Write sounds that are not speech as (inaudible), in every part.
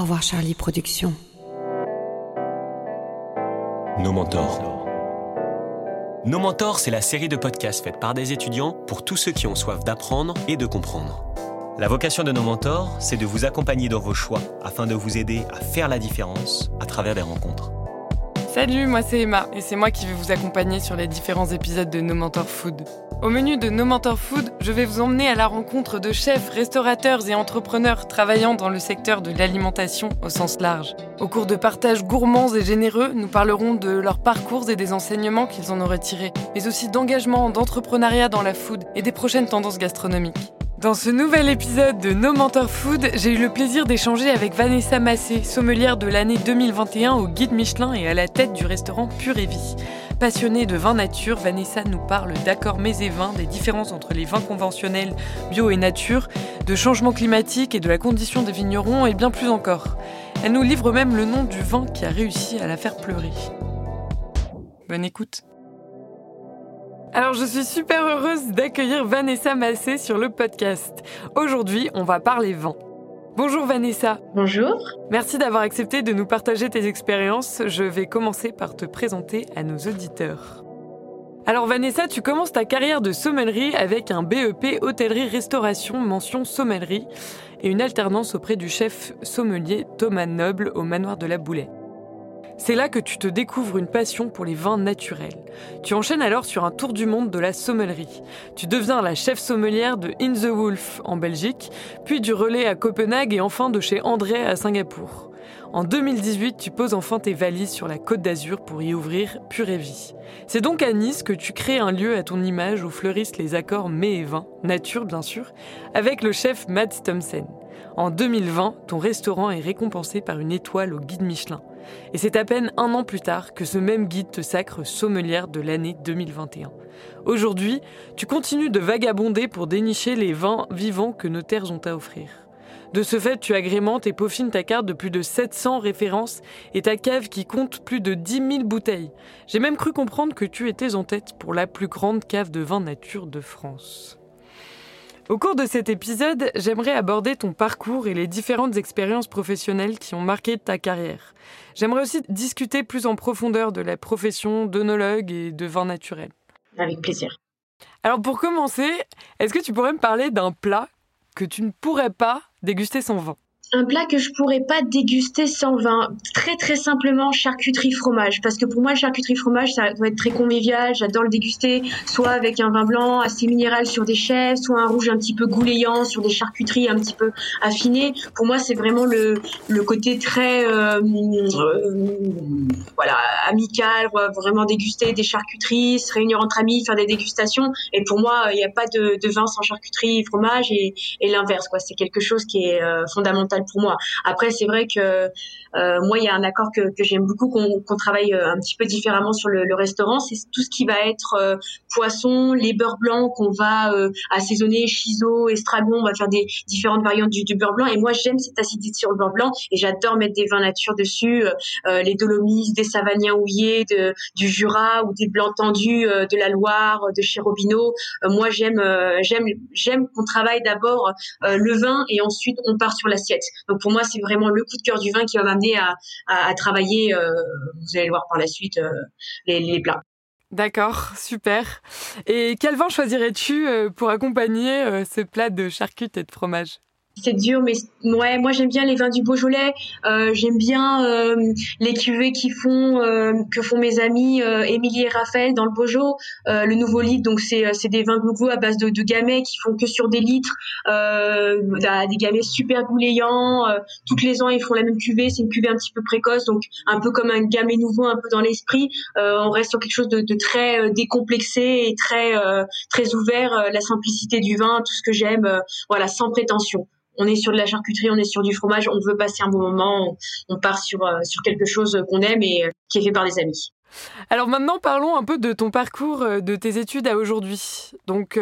Au revoir Charlie Productions. Nos mentors. Nos mentors, c'est la série de podcasts faite par des étudiants pour tous ceux qui ont soif d'apprendre et de comprendre. La vocation de nos mentors, c'est de vous accompagner dans vos choix afin de vous aider à faire la différence à travers des rencontres. Salut, moi c'est Emma et c'est moi qui vais vous accompagner sur les différents épisodes de No Mentor Food. Au menu de No Mentor Food, je vais vous emmener à la rencontre de chefs, restaurateurs et entrepreneurs travaillant dans le secteur de l'alimentation au sens large. Au cours de partages gourmands et généreux, nous parlerons de leurs parcours et des enseignements qu'ils en ont retirés, mais aussi d'engagement, d'entrepreneuriat dans la food et des prochaines tendances gastronomiques. Dans ce nouvel épisode de No Mentor Food, j'ai eu le plaisir d'échanger avec Vanessa Massé, sommelière de l'année 2021 au guide Michelin et à la tête du restaurant Pure et Vie. Passionnée de vin nature, Vanessa nous parle d'accords mets et vins, des différences entre les vins conventionnels, bio et nature, de changement climatique et de la condition des vignerons et bien plus encore. Elle nous livre même le nom du vin qui a réussi à la faire pleurer. Bonne écoute. Alors je suis super heureuse d'accueillir Vanessa Massé sur le podcast. Aujourd'hui, on va parler vin. Bonjour Vanessa. Bonjour. Merci d'avoir accepté de nous partager tes expériences. Je vais commencer par te présenter à nos auditeurs. Alors Vanessa, tu commences ta carrière de sommellerie avec un BEP hôtellerie-restauration mention sommellerie et une alternance auprès du chef sommelier Thomas Noble au manoir de la Boulette. C'est là que tu te découvres une passion pour les vins naturels. Tu enchaînes alors sur un tour du monde de la sommellerie. Tu deviens la chef sommelière de In the Wolf en Belgique, puis du relais à Copenhague et enfin de chez André à Singapour. En 2018, tu poses enfin tes valises sur la côte d'Azur pour y ouvrir Pure et Vie. C'est donc à Nice que tu crées un lieu à ton image où fleurissent les accords mets et vins, nature bien sûr, avec le chef Matt Thompson. En 2020, ton restaurant est récompensé par une étoile au guide Michelin. Et c'est à peine un an plus tard que ce même guide te sacre sommelière de l'année 2021. Aujourd'hui, tu continues de vagabonder pour dénicher les vins vivants que nos terres ont à offrir. De ce fait, tu agrémentes et peaufines ta carte de plus de 700 références et ta cave qui compte plus de 10 000 bouteilles. J'ai même cru comprendre que tu étais en tête pour la plus grande cave de vin nature de France. Au cours de cet épisode, j'aimerais aborder ton parcours et les différentes expériences professionnelles qui ont marqué ta carrière. J'aimerais aussi discuter plus en profondeur de la profession d'œnologue et de vin naturel. Avec plaisir. Alors pour commencer, est-ce que tu pourrais me parler d'un plat que tu ne pourrais pas déguster sans vin? Un plat que je pourrais pas déguster sans vin. Très très simplement charcuterie fromage parce que pour moi charcuterie fromage ça doit être très convivial. J'adore le déguster soit avec un vin blanc assez minéral sur des chèvres, soit un rouge un petit peu gouléant sur des charcuteries un petit peu affinées. Pour moi c'est vraiment le, le côté très euh, euh, voilà amical, vraiment déguster des charcuteries, se réunir entre amis, faire des dégustations. Et pour moi il n'y a pas de, vin sans charcuterie fromage et, et l'inverse quoi. C'est quelque chose qui est euh, fondamental pour moi. Après, c'est vrai que euh, moi, il y a un accord que, que j'aime beaucoup, qu'on travaille euh, un petit peu différemment sur le, le restaurant. C'est tout ce qui va être euh, poisson, les beurres blancs qu'on va assaisonner, chiso, estragon. On va faire des différentes variantes du, du beurre blanc. Et moi, j'aime cette acidité sur le beurre blanc et j'adore mettre des vins nature dessus, les Dolomites, des Savagniens houillés, de, du Jura ou des blancs tendus de la Loire, de chez Robineau. moi, j'aime, j'aime, j'aime qu'on travaille d'abord le vin et ensuite on part sur l'assiette. Donc pour moi, c'est vraiment le coup de cœur du vin qui va m'amener à, travailler, euh, vous allez le voir par la suite, euh, les, plats. D'accord, super. Et quel vin choisirais-tu euh, pour accompagner ce plat de charcuterie et de fromage? C'est dur, mais ouais, moi j'aime bien les vins du Beaujolais. Euh, j'aime bien euh, les cuvées qui font euh, que font mes amis Émilie et Raphaël dans le Beaujolais. Le nouveau litre, donc c'est c'est des vins glouglou à base de, de gamay qui font que sur des litres, des gamay super goulayants. toutes les ans ils font la même cuvée. C'est une cuvée un petit peu précoce, donc un peu comme un gamay nouveau, un peu dans l'esprit. on reste sur quelque chose de, de très décomplexé et très très ouvert. la simplicité du vin, tout ce que j'aime, voilà, sans prétention on est sur de la charcuterie, on est sur du fromage, on veut passer un bon moment, on, part sur, euh, sur quelque chose qu'on aime et euh, qui est fait par des amis. Alors maintenant, parlons un peu de ton parcours, euh, de tes études à aujourd'hui. Donc,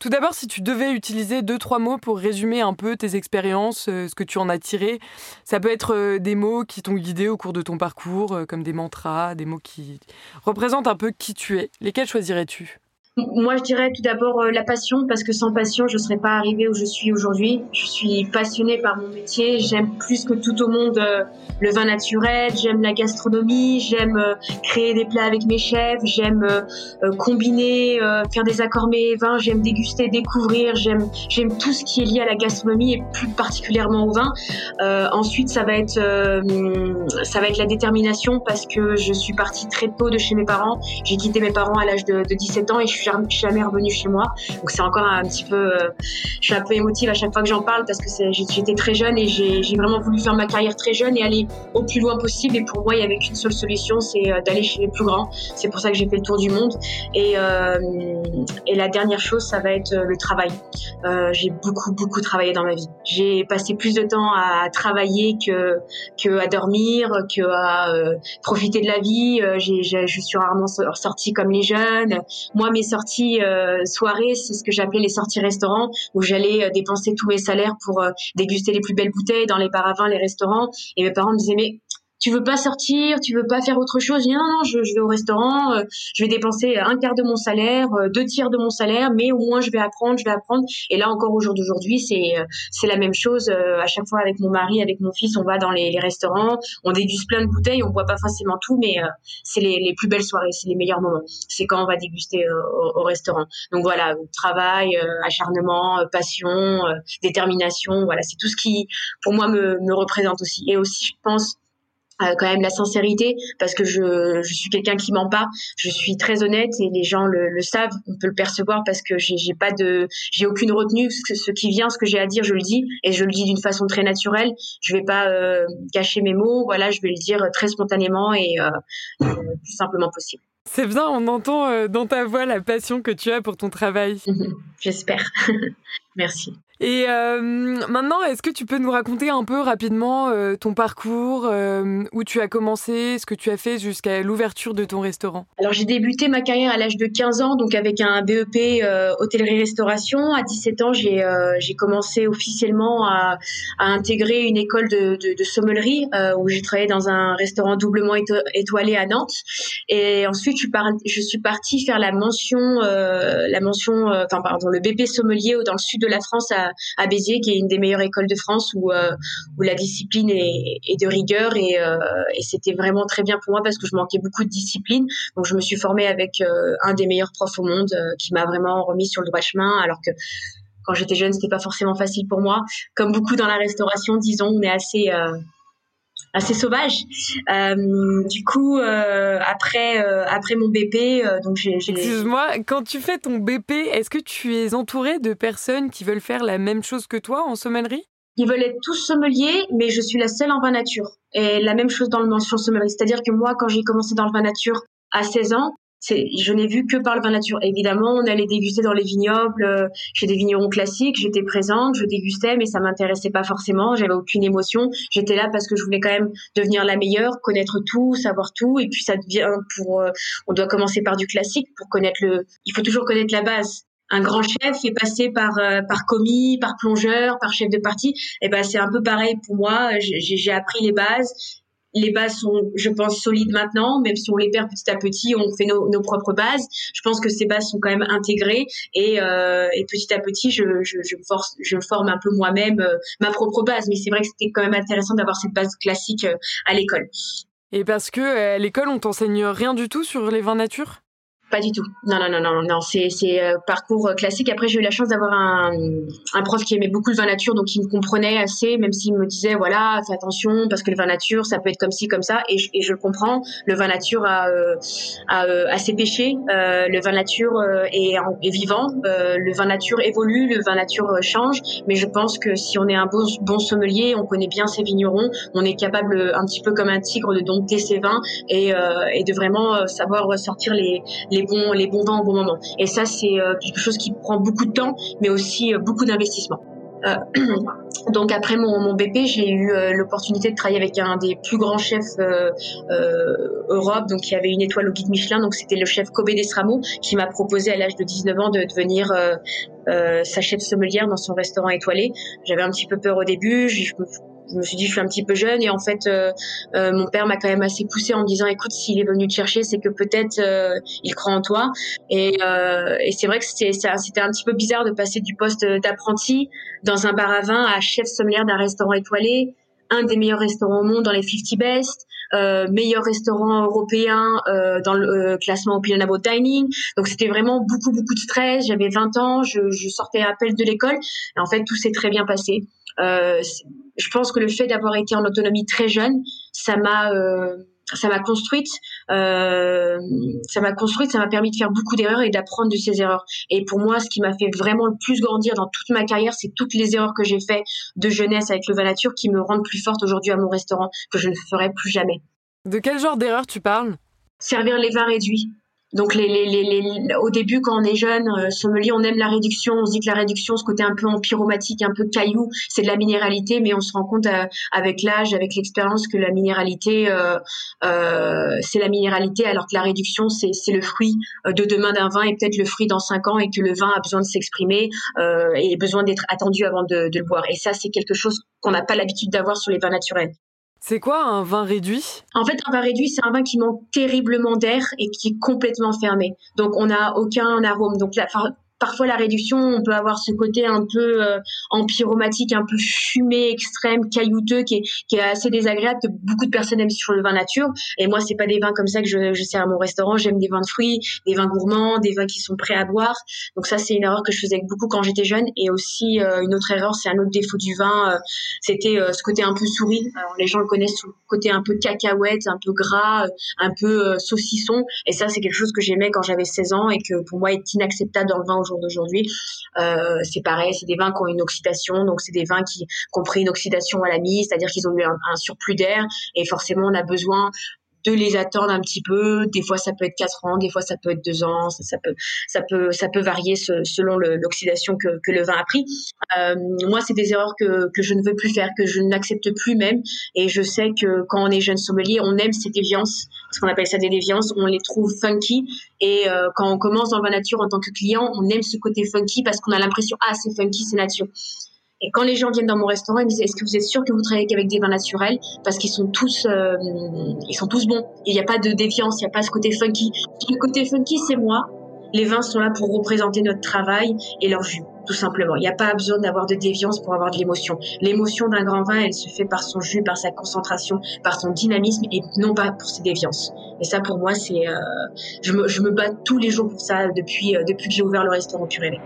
tout d'abord, si tu devais utiliser deux, trois mots pour résumer un peu tes expériences, ce que tu en as tiré, ça peut être des mots qui t'ont guidé au cours de ton parcours, comme des mantras, des mots qui représentent un peu qui tu es. Lesquels choisirais-tu? Moi, je dirais tout d'abord euh, la passion, parce que sans passion, je ne serais pas arrivée où je suis aujourd'hui. Je suis passionnée par mon métier. J'aime plus que tout au monde euh, le vin naturel. J'aime la gastronomie. J'aime euh, créer des plats avec mes chefs. J'aime combiner, faire des accords mes vins. J'aime déguster, découvrir. J'aime, j'aime tout ce qui est lié à la gastronomie et plus particulièrement au vin. ensuite, ça va être, ça va être la détermination, parce que je suis partie très tôt de chez mes parents. J'ai quitté mes parents à l'âge de, de 17 ans et je suis jamais revenue chez moi. Donc c'est encore un petit peu, euh, je suis un peu émotive à chaque fois que j'en parle parce que j'étais très jeune et j'ai vraiment voulu faire ma carrière très jeune et aller au plus loin possible. Et pour moi, il n'y avait qu'une seule solution, c'est euh, d'aller chez les plus grands. C'est pour ça que j'ai fait le tour du monde. Et, euh, et la dernière chose, ça va être le travail. j'ai beaucoup, beaucoup travaillé dans ma vie. J'ai passé plus de temps à travailler que, que à dormir, que à profiter de la vie. je suis rarement sortie comme les jeunes. Moi, mes sorties euh, soirées, c'est ce que j'appelais les sorties restaurants, où j'allais euh, dépenser tous mes salaires pour euh, déguster les plus belles bouteilles dans les paravins, les restaurants. Et mes parents me disaient mais tu veux pas sortir, tu veux pas faire autre chose. Je non, non, je, vais au restaurant, euh, je vais dépenser un quart de mon salaire, euh, deux tiers de mon salaire, mais au moins je vais apprendre, je vais apprendre. Et là encore au jour d'aujourd'hui, c'est euh, c'est la même chose. à chaque fois avec mon mari, avec mon fils, on va dans les, restaurants, on déguste plein de bouteilles, on boit pas forcément tout, mais c'est les, les, plus belles soirées, c'est les meilleurs moments. C'est quand on va déguster au, restaurant. Donc voilà, travail, acharnement, passion, détermination, voilà, c'est tout ce qui pour moi me, me représente aussi. Et aussi, je pense euh, quand même la sincérité parce que je, je suis quelqu'un qui ment pas. Je suis très honnête et les gens le, le savent. On peut le percevoir parce que j'ai pas de j'ai aucune retenue. Ce, ce, qui vient ce que j'ai à dire je le dis et je le dis d'une façon très naturelle. Je vais pas euh, cacher mes mots. Voilà je vais le dire très spontanément et euh, le plus simplement possible. C'est bien, on entend dans ta voix la passion que tu as pour ton travail. (laughs) J'espère. (laughs) Merci. Et euh, maintenant, est-ce que tu peux nous raconter un peu rapidement euh, ton parcours, euh, où tu as commencé, ce que tu as fait jusqu'à l'ouverture de ton restaurant? Alors j'ai débuté ma carrière à l'âge de 15 ans, donc avec un BEP hôtellerie-restauration. À 17 ans, j'ai commencé officiellement à, à, intégrer une école de, de, de sommellerie où j'ai travaillé dans un restaurant doublement étoilé à Nantes. Et ensuite, je, par, je suis partie faire la mention, la mention, enfin pardon, le BP sommelier dans le sud de la France à à, Béziers, qui est une des meilleures écoles de France où, euh, où la discipline est, de rigueur et, euh, et c'était vraiment très bien pour moi parce que je manquais beaucoup de discipline. Donc je me suis formée avec euh, un des meilleurs profs au monde qui m'a vraiment remis sur le droit chemin alors que quand j'étais jeune, c'était pas forcément facile pour moi. Comme beaucoup dans la restauration, disons, on est assez assez sauvage. Euh, du coup, euh, après euh, après mon BP, donc j'ai. Excuse-moi, quand tu fais ton BP, est-ce que tu es entouré de personnes qui veulent faire la même chose que toi en sommellerie? Ils veulent être tous sommeliers, mais je suis la seule en vin nature. Et la même chose dans le mention sommellerie, c'est-à-dire que moi, quand j'ai commencé dans le vin nature à 16 ans, je n'ai vu que par le vin nature. Évidemment, on allait déguster dans les vignobles, euh, chez des vignerons classiques, j'étais présente, je dégustais, mais ça m'intéressait pas forcément, j'avais aucune émotion. J'étais là parce que je voulais quand même devenir la meilleure, connaître tout, savoir tout, et puis ça devient pour, euh, on doit commencer par du classique pour connaître le, il faut toujours connaître la base un grand chef est passé par euh, par commis, par plongeur, par chef de partie. Et ben c'est un peu pareil pour moi. J'ai appris les bases les bases sont, je pense, solides maintenant, même si on les perd petit à petit, on fait nos, propres bases. Je pense que ces bases sont quand même intégrées et, euh, petit à petit, je, je, je, force, je forme un peu moi-même euh, ma propre base. Mais c'est vrai que c'était quand même intéressant d'avoir cette base classique euh, à l'école. Et parce que à l'école, on t'enseigne rien du tout sur les vins nature? Pas du tout. Non, non, non, non, non. C'est, c'est euh, parcours euh, classique. Après, j'ai eu la chance d'avoir un, prof qui aimait beaucoup le vin nature, donc il me comprenait assez, même s'il me disait, voilà, fais attention, parce que le vin nature, ça peut être comme ci, comme ça, et, et je comprends. Le vin nature a, euh, a, a, ses péchés. le vin nature est, est vivant. le vin nature évolue, le vin nature change. Mais je pense que si on est un bon, sommelier, on connaît bien ses vignerons, on est capable, un petit peu comme un tigre, de dompter ses vins et, et de vraiment savoir sortir les, les les bons vins au bon moment. Et ça, c'est euh, quelque chose qui prend beaucoup de temps, mais aussi euh, beaucoup d'investissement. Euh, (clears throat) donc après mon, BP, j'ai eu l'opportunité de travailler avec un des plus grands chefs euh, Europe, donc qui avait une étoile au guide Michelin. Donc c'était le chef Kobe Desramo qui m'a proposé à l'âge de 19 ans de devenir sa chef sommelière dans son restaurant étoilé. J'avais un petit peu peur au début. Je me suis dit je suis un petit peu jeune et en fait euh, euh, mon père m'a quand même assez poussé en me disant écoute s'il est venu te chercher c'est que peut-être euh, il croit en toi et, et c'est vrai que c'était c'était un petit peu bizarre de passer du poste d'apprenti dans un bar à vin à chef sommelier d'un restaurant étoilé un des meilleurs restaurants au monde dans les 50 best euh, meilleur restaurant européen euh, dans le classement Opinion About Dining. Donc c'était vraiment beaucoup beaucoup de stress. J'avais 20 ans, je, je sortais à peine de l'école. Et en fait, tout s'est très bien passé. Euh, je pense que le fait d'avoir été en autonomie très jeune, ça m'a euh, ça m'a construite, euh, ça m'a construite, ça m'a permis de faire beaucoup d'erreurs et d'apprendre de ces erreurs. Et pour moi, ce qui m'a fait vraiment le plus grandir dans toute ma carrière, c'est toutes les erreurs que j'ai fait de jeunesse avec le Vanature qui me rendent plus forte aujourd'hui à mon restaurant, que je ne ferai plus jamais. De quel genre d'erreur tu parles? Servir les vins réduits. Donc les, les, les, au début, quand on est jeune, euh, sommelier, on aime la réduction. On se dit que la réduction, ce côté un peu empyromatique, un peu caillou, c'est de la minéralité, mais on se rend compte euh, avec l'âge, avec l'expérience, que la minéralité, euh, euh, c'est la minéralité, alors que la réduction, c'est le fruit de demain d'un vin et peut-être le fruit dans cinq ans, et que le vin a besoin de s'exprimer et besoin d'être attendu avant de, de le boire. Et ça, c'est quelque chose qu'on n'a pas l'habitude d'avoir sur les vins naturels. C'est quoi un vin réduit? En fait, un vin réduit, c'est un vin qui manque terriblement d'air et qui est complètement fermé. Donc, on n'a aucun arôme. Donc, la, parfois la réduction, on peut avoir ce côté un peu euh, empyromatique, un peu fumé, extrême, caillouteux, qui est, qui est assez désagréable que beaucoup de personnes aiment sur le vin nature. Et moi, c'est pas des vins comme ça que je, je sers à mon restaurant. J'aime des vins de fruits, des vins gourmands, des vins qui sont prêts à boire. Donc ça, c'est une erreur que je faisais beaucoup quand j'étais jeune. Et aussi euh, une autre erreur, c'est un autre défaut du vin, euh, c'était ce côté un peu souris. Alors, les gens le connaissent sous le côté un peu cacahuète, un peu gras, un peu saucisson. Et ça, c'est quelque chose que j'aimais quand j'avais 16 ans et que pour moi est inacceptable dans le vin aujourd'hui d'aujourd'hui. Euh, c'est pareil, c'est des vins qui ont une oxydation, donc c'est des vins qui, ont pris une oxydation à la mise, c'est-à-dire qu'ils ont eu un surplus d'air et forcément on a besoin de les attendre un petit peu. Des fois, ça peut être quatre ans, des fois, ça peut être deux ans. Ça, peut, ça peut, ça peut varier selon l'oxydation que, que, le vin a pris. Euh, moi, c'est des erreurs que, que je ne veux plus faire, que je n'accepte plus même. Et je sais que quand on est jeune sommelier, on aime ces déviances, ce qu'on appelle ça des déviances. On les trouve funky. Et euh, quand on commence dans le vin nature en tant que client, on aime ce côté funky parce qu'on a l'impression ah c'est funky, c'est nature. Et quand les gens viennent dans mon restaurant, ils me disent Est-ce que vous êtes sûr que vous travaillez avec des vins naturels? Parce qu'ils sont tous, euh, ils sont tous bons. Il n'y a pas de défiance, il n'y a pas ce côté funky. Le côté funky, c'est moi. Les vins sont là pour représenter notre travail et leur jus, tout simplement. Il n'y a pas besoin d'avoir de déviance pour avoir de l'émotion. L'émotion d'un grand vin, elle se fait par son jus, par sa concentration, par son dynamisme et non pas pour ses déviances. Et ça, pour moi, c'est, euh, je, me, bats tous les jours pour ça depuis, euh, que j'ai ouvert le restaurant Curélé.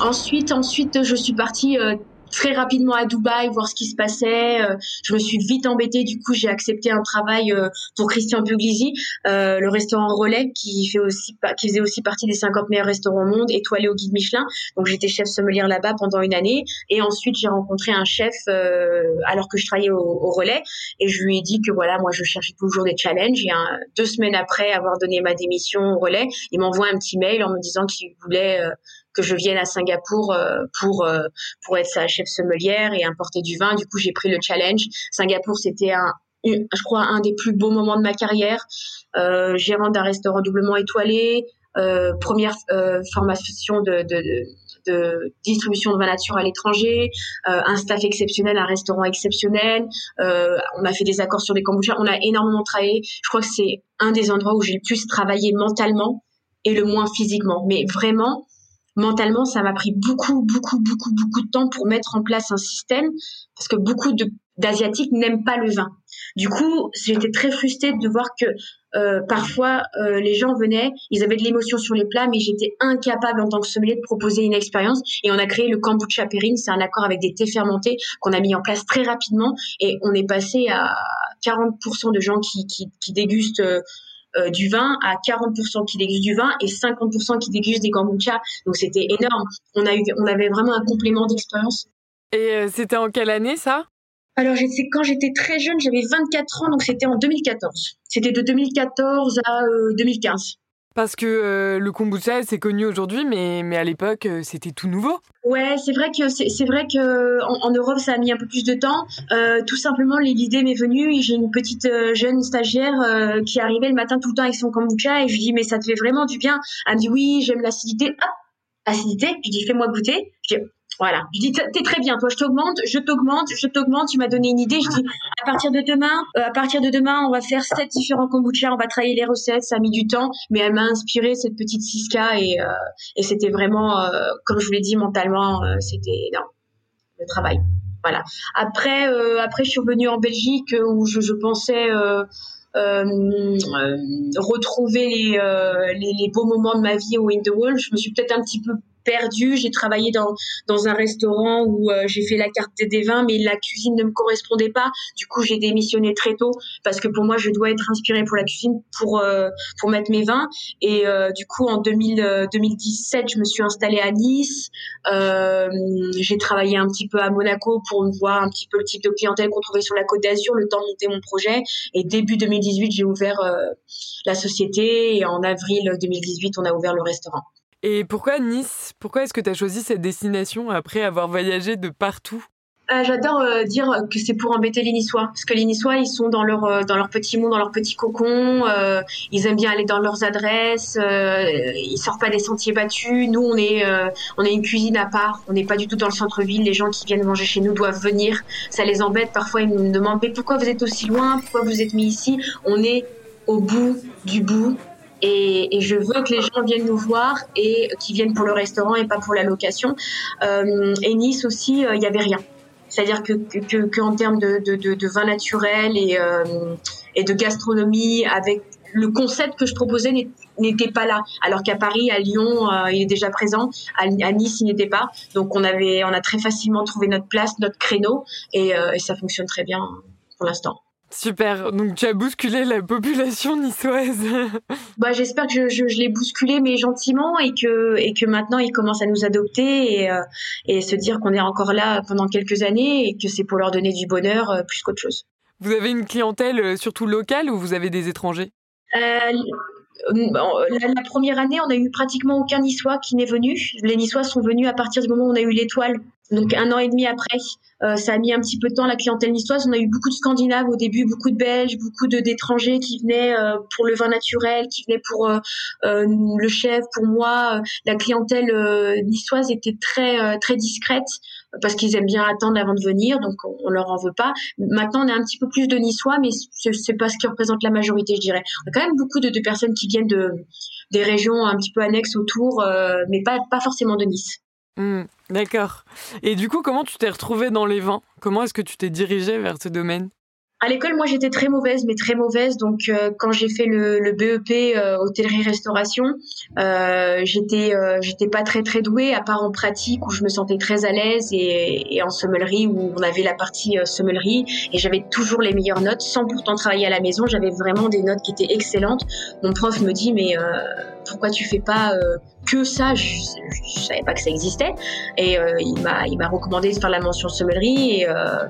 Ensuite, ensuite, je suis partie euh, très rapidement à Dubaï voir ce qui se passait. Euh, je me suis vite embêtée. Du coup, j'ai accepté un travail euh, pour Christian Puglisi, euh, le restaurant Relais, qui faisait aussi partie des 50 meilleurs restaurants au monde, étoilé au guide Michelin. Donc, j'étais chef sommelier là-bas pendant une année. Et ensuite, j'ai rencontré un chef alors que je travaillais au, Relais, et je lui ai dit que voilà, moi, je cherchais toujours des challenges. Et deux semaines après avoir donné ma démission au Relais, il m'envoie un petit mail en me disant qu'il voulait que je vienne à Singapour euh, pour euh, pour être sa chef sommelière et importer du vin. Du coup, j'ai pris le challenge. Singapour, c'était un je crois un des plus beaux moments de ma carrière. Euh, gérant d'un restaurant doublement étoilé, euh, première euh, formation de, de, de, distribution de vin nature à l'étranger, euh, un staff exceptionnel, un restaurant exceptionnel. on a fait des accords sur des kombucha. On a énormément travaillé. Je crois que c'est un des endroits où j'ai le plus travaillé mentalement et le moins physiquement. Mais vraiment, mentalement, ça m'a pris beaucoup, beaucoup, beaucoup, beaucoup de temps pour mettre en place un système parce que beaucoup d'asiatiques n'aiment pas le vin. Du coup, j'étais très frustrée de voir que euh, parfois euh, les gens venaient, ils avaient de l'émotion sur les plats, mais j'étais incapable en tant que sommelier de proposer une expérience. Et on a créé le kombucha périne, c'est un accord avec des thés fermentés qu'on a mis en place très rapidement, et on est passé à 40% de gens qui, qui, qui dégustent. Euh, euh, du vin à 40% qui dégustent du vin et 50% qui dégustent des kombucha. Donc c'était énorme. On, a eu, on avait vraiment un complément d'expérience. Et euh, c'était en quelle année ça? Alors, quand j'étais très jeune, j'avais 24 ans, donc c'était en 2014. C'était de 2014 à 2015. Parce que euh, le kombucha, c'est connu aujourd'hui, mais, mais à l'époque, euh, c'était tout nouveau. Ouais, c'est vrai que c'est vrai que en, Europe, ça a mis un peu plus de temps. Euh, tout simplement, l'idée m'est venue. J'ai une petite jeune stagiaire qui arrivait le matin tout le temps avec son kombucha et je lui dis mais ça te fait vraiment du bien? Elle me dit oui, j'aime l'acidité. acidité. Je dis fais-moi goûter. Je dis voilà. Je dis, t'es très bien, toi, je t'augmente, je t'augmente, je t'augmente, tu m'as donné une idée. Je dis, à partir de demain, euh, à partir de demain, on va faire sept différents kombucha, on va travailler les recettes, ça a mis du temps, mais elle m'a inspiré cette petite Siska et, euh, et c'était vraiment, euh, comme je vous l'ai dit, mentalement, c'était, non, le travail. Voilà. Après, après, je suis revenue en Belgique où je, je pensais, retrouver les, les, les, beaux moments de ma vie au In Wall. Je me suis peut-être un petit peu perdu. J'ai travaillé dans, dans un restaurant où euh, j'ai fait la carte des vins, mais la cuisine ne me correspondait pas. Du coup, j'ai démissionné très tôt parce que pour moi, je dois être inspirée pour la cuisine pour, euh, pour mettre mes vins. Et euh, du coup, en 2000, 2017, je me suis installée à Nice. j'ai travaillé un petit peu à Monaco pour voir un petit peu le type de clientèle qu'on trouvait sur la Côte d'Azur, le temps de monter mon projet. Et début 2018, j'ai ouvert la société et en avril 2018, on a ouvert le restaurant. Et pourquoi Nice? Pourquoi est-ce que tu as choisi cette destination après avoir voyagé de partout? Euh, J'adore euh, dire que c'est pour embêter les Niçois, parce que les Niçois, ils sont dans leur euh, dans leur petit monde, dans leur petit cocon. ils aiment bien aller dans leurs adresses. ils sortent pas des sentiers battus. Nous, on est on est une cuisine à part. On n'est pas du tout dans le centre-ville. Les gens qui viennent manger chez nous doivent venir. Ça les embête. Parfois, ils me demandent mais pourquoi vous êtes aussi loin? Pourquoi vous êtes mis ici? On est au bout du bout et, je veux que les gens viennent nous voir et qu'ils viennent pour le restaurant et pas pour la location. Euh, et Nice aussi, euh, il n'y avait rien. C'est-à-dire que, que, en termes de, de, de, vin naturel et, euh, et de gastronomie, avec le concept que je proposais n'était pas là. Alors qu'à Paris, à Lyon, il est déjà présent. À, Nice, il n'était pas. Donc on avait, on a très facilement trouvé notre place, notre créneau, et, et ça fonctionne très bien pour l'instant. Super, donc tu as bousculé la population niçoise. (laughs) bah, J'espère que je, je, l'ai bousculé, mais gentiment, et que, et que maintenant ils commencent à nous adopter et, euh, et se dire qu'on est encore là pendant quelques années et que c'est pour leur donner du bonheur euh, plus qu'autre chose. Vous avez une clientèle euh, surtout locale ou vous avez des étrangers? La, première année, on a eu pratiquement aucun Niçois qui n'est venu. Les Niçois sont venus à partir du moment où on a eu l'étoile. Donc un an et demi après, euh, ça a mis un petit peu de temps la clientèle niçoise. On a eu beaucoup de Scandinaves au début, beaucoup de Belges, beaucoup de d'étrangers qui venaient euh, pour le vin naturel, qui venaient pour euh, le chef, pour moi. La clientèle niçoise était très très discrète parce qu'ils aiment bien attendre avant de venir, donc on, on, leur en veut pas. Maintenant, on a un petit peu plus de Niçois, mais c'est pas ce qui représente la majorité, je dirais. On a quand même beaucoup de, de personnes qui viennent de des régions un petit peu annexes autour, mais pas pas forcément de Nice. Mmh, d'accord. Et du coup, comment tu t'es retrouvée dans les vins? Comment est-ce que tu t'es dirigée vers ce domaine? À l'école, moi, j'étais très mauvaise, mais très mauvaise. Donc, euh, quand j'ai fait le, le BEP euh, hôtellerie-restauration, euh, j'étais, euh, j'étais pas très très douée, à part en pratique où je me sentais très à l'aise et, et en sommellerie où on avait la partie sommellerie et j'avais toujours les meilleures notes, sans pourtant travailler à la maison. J'avais vraiment des notes qui étaient excellentes. Mon prof me dit, mais pourquoi tu fais pas que ça, je, je, savais pas que ça existait. Et euh, il m'a il m'a recommandé de faire la mention sommellerie. Et, euh,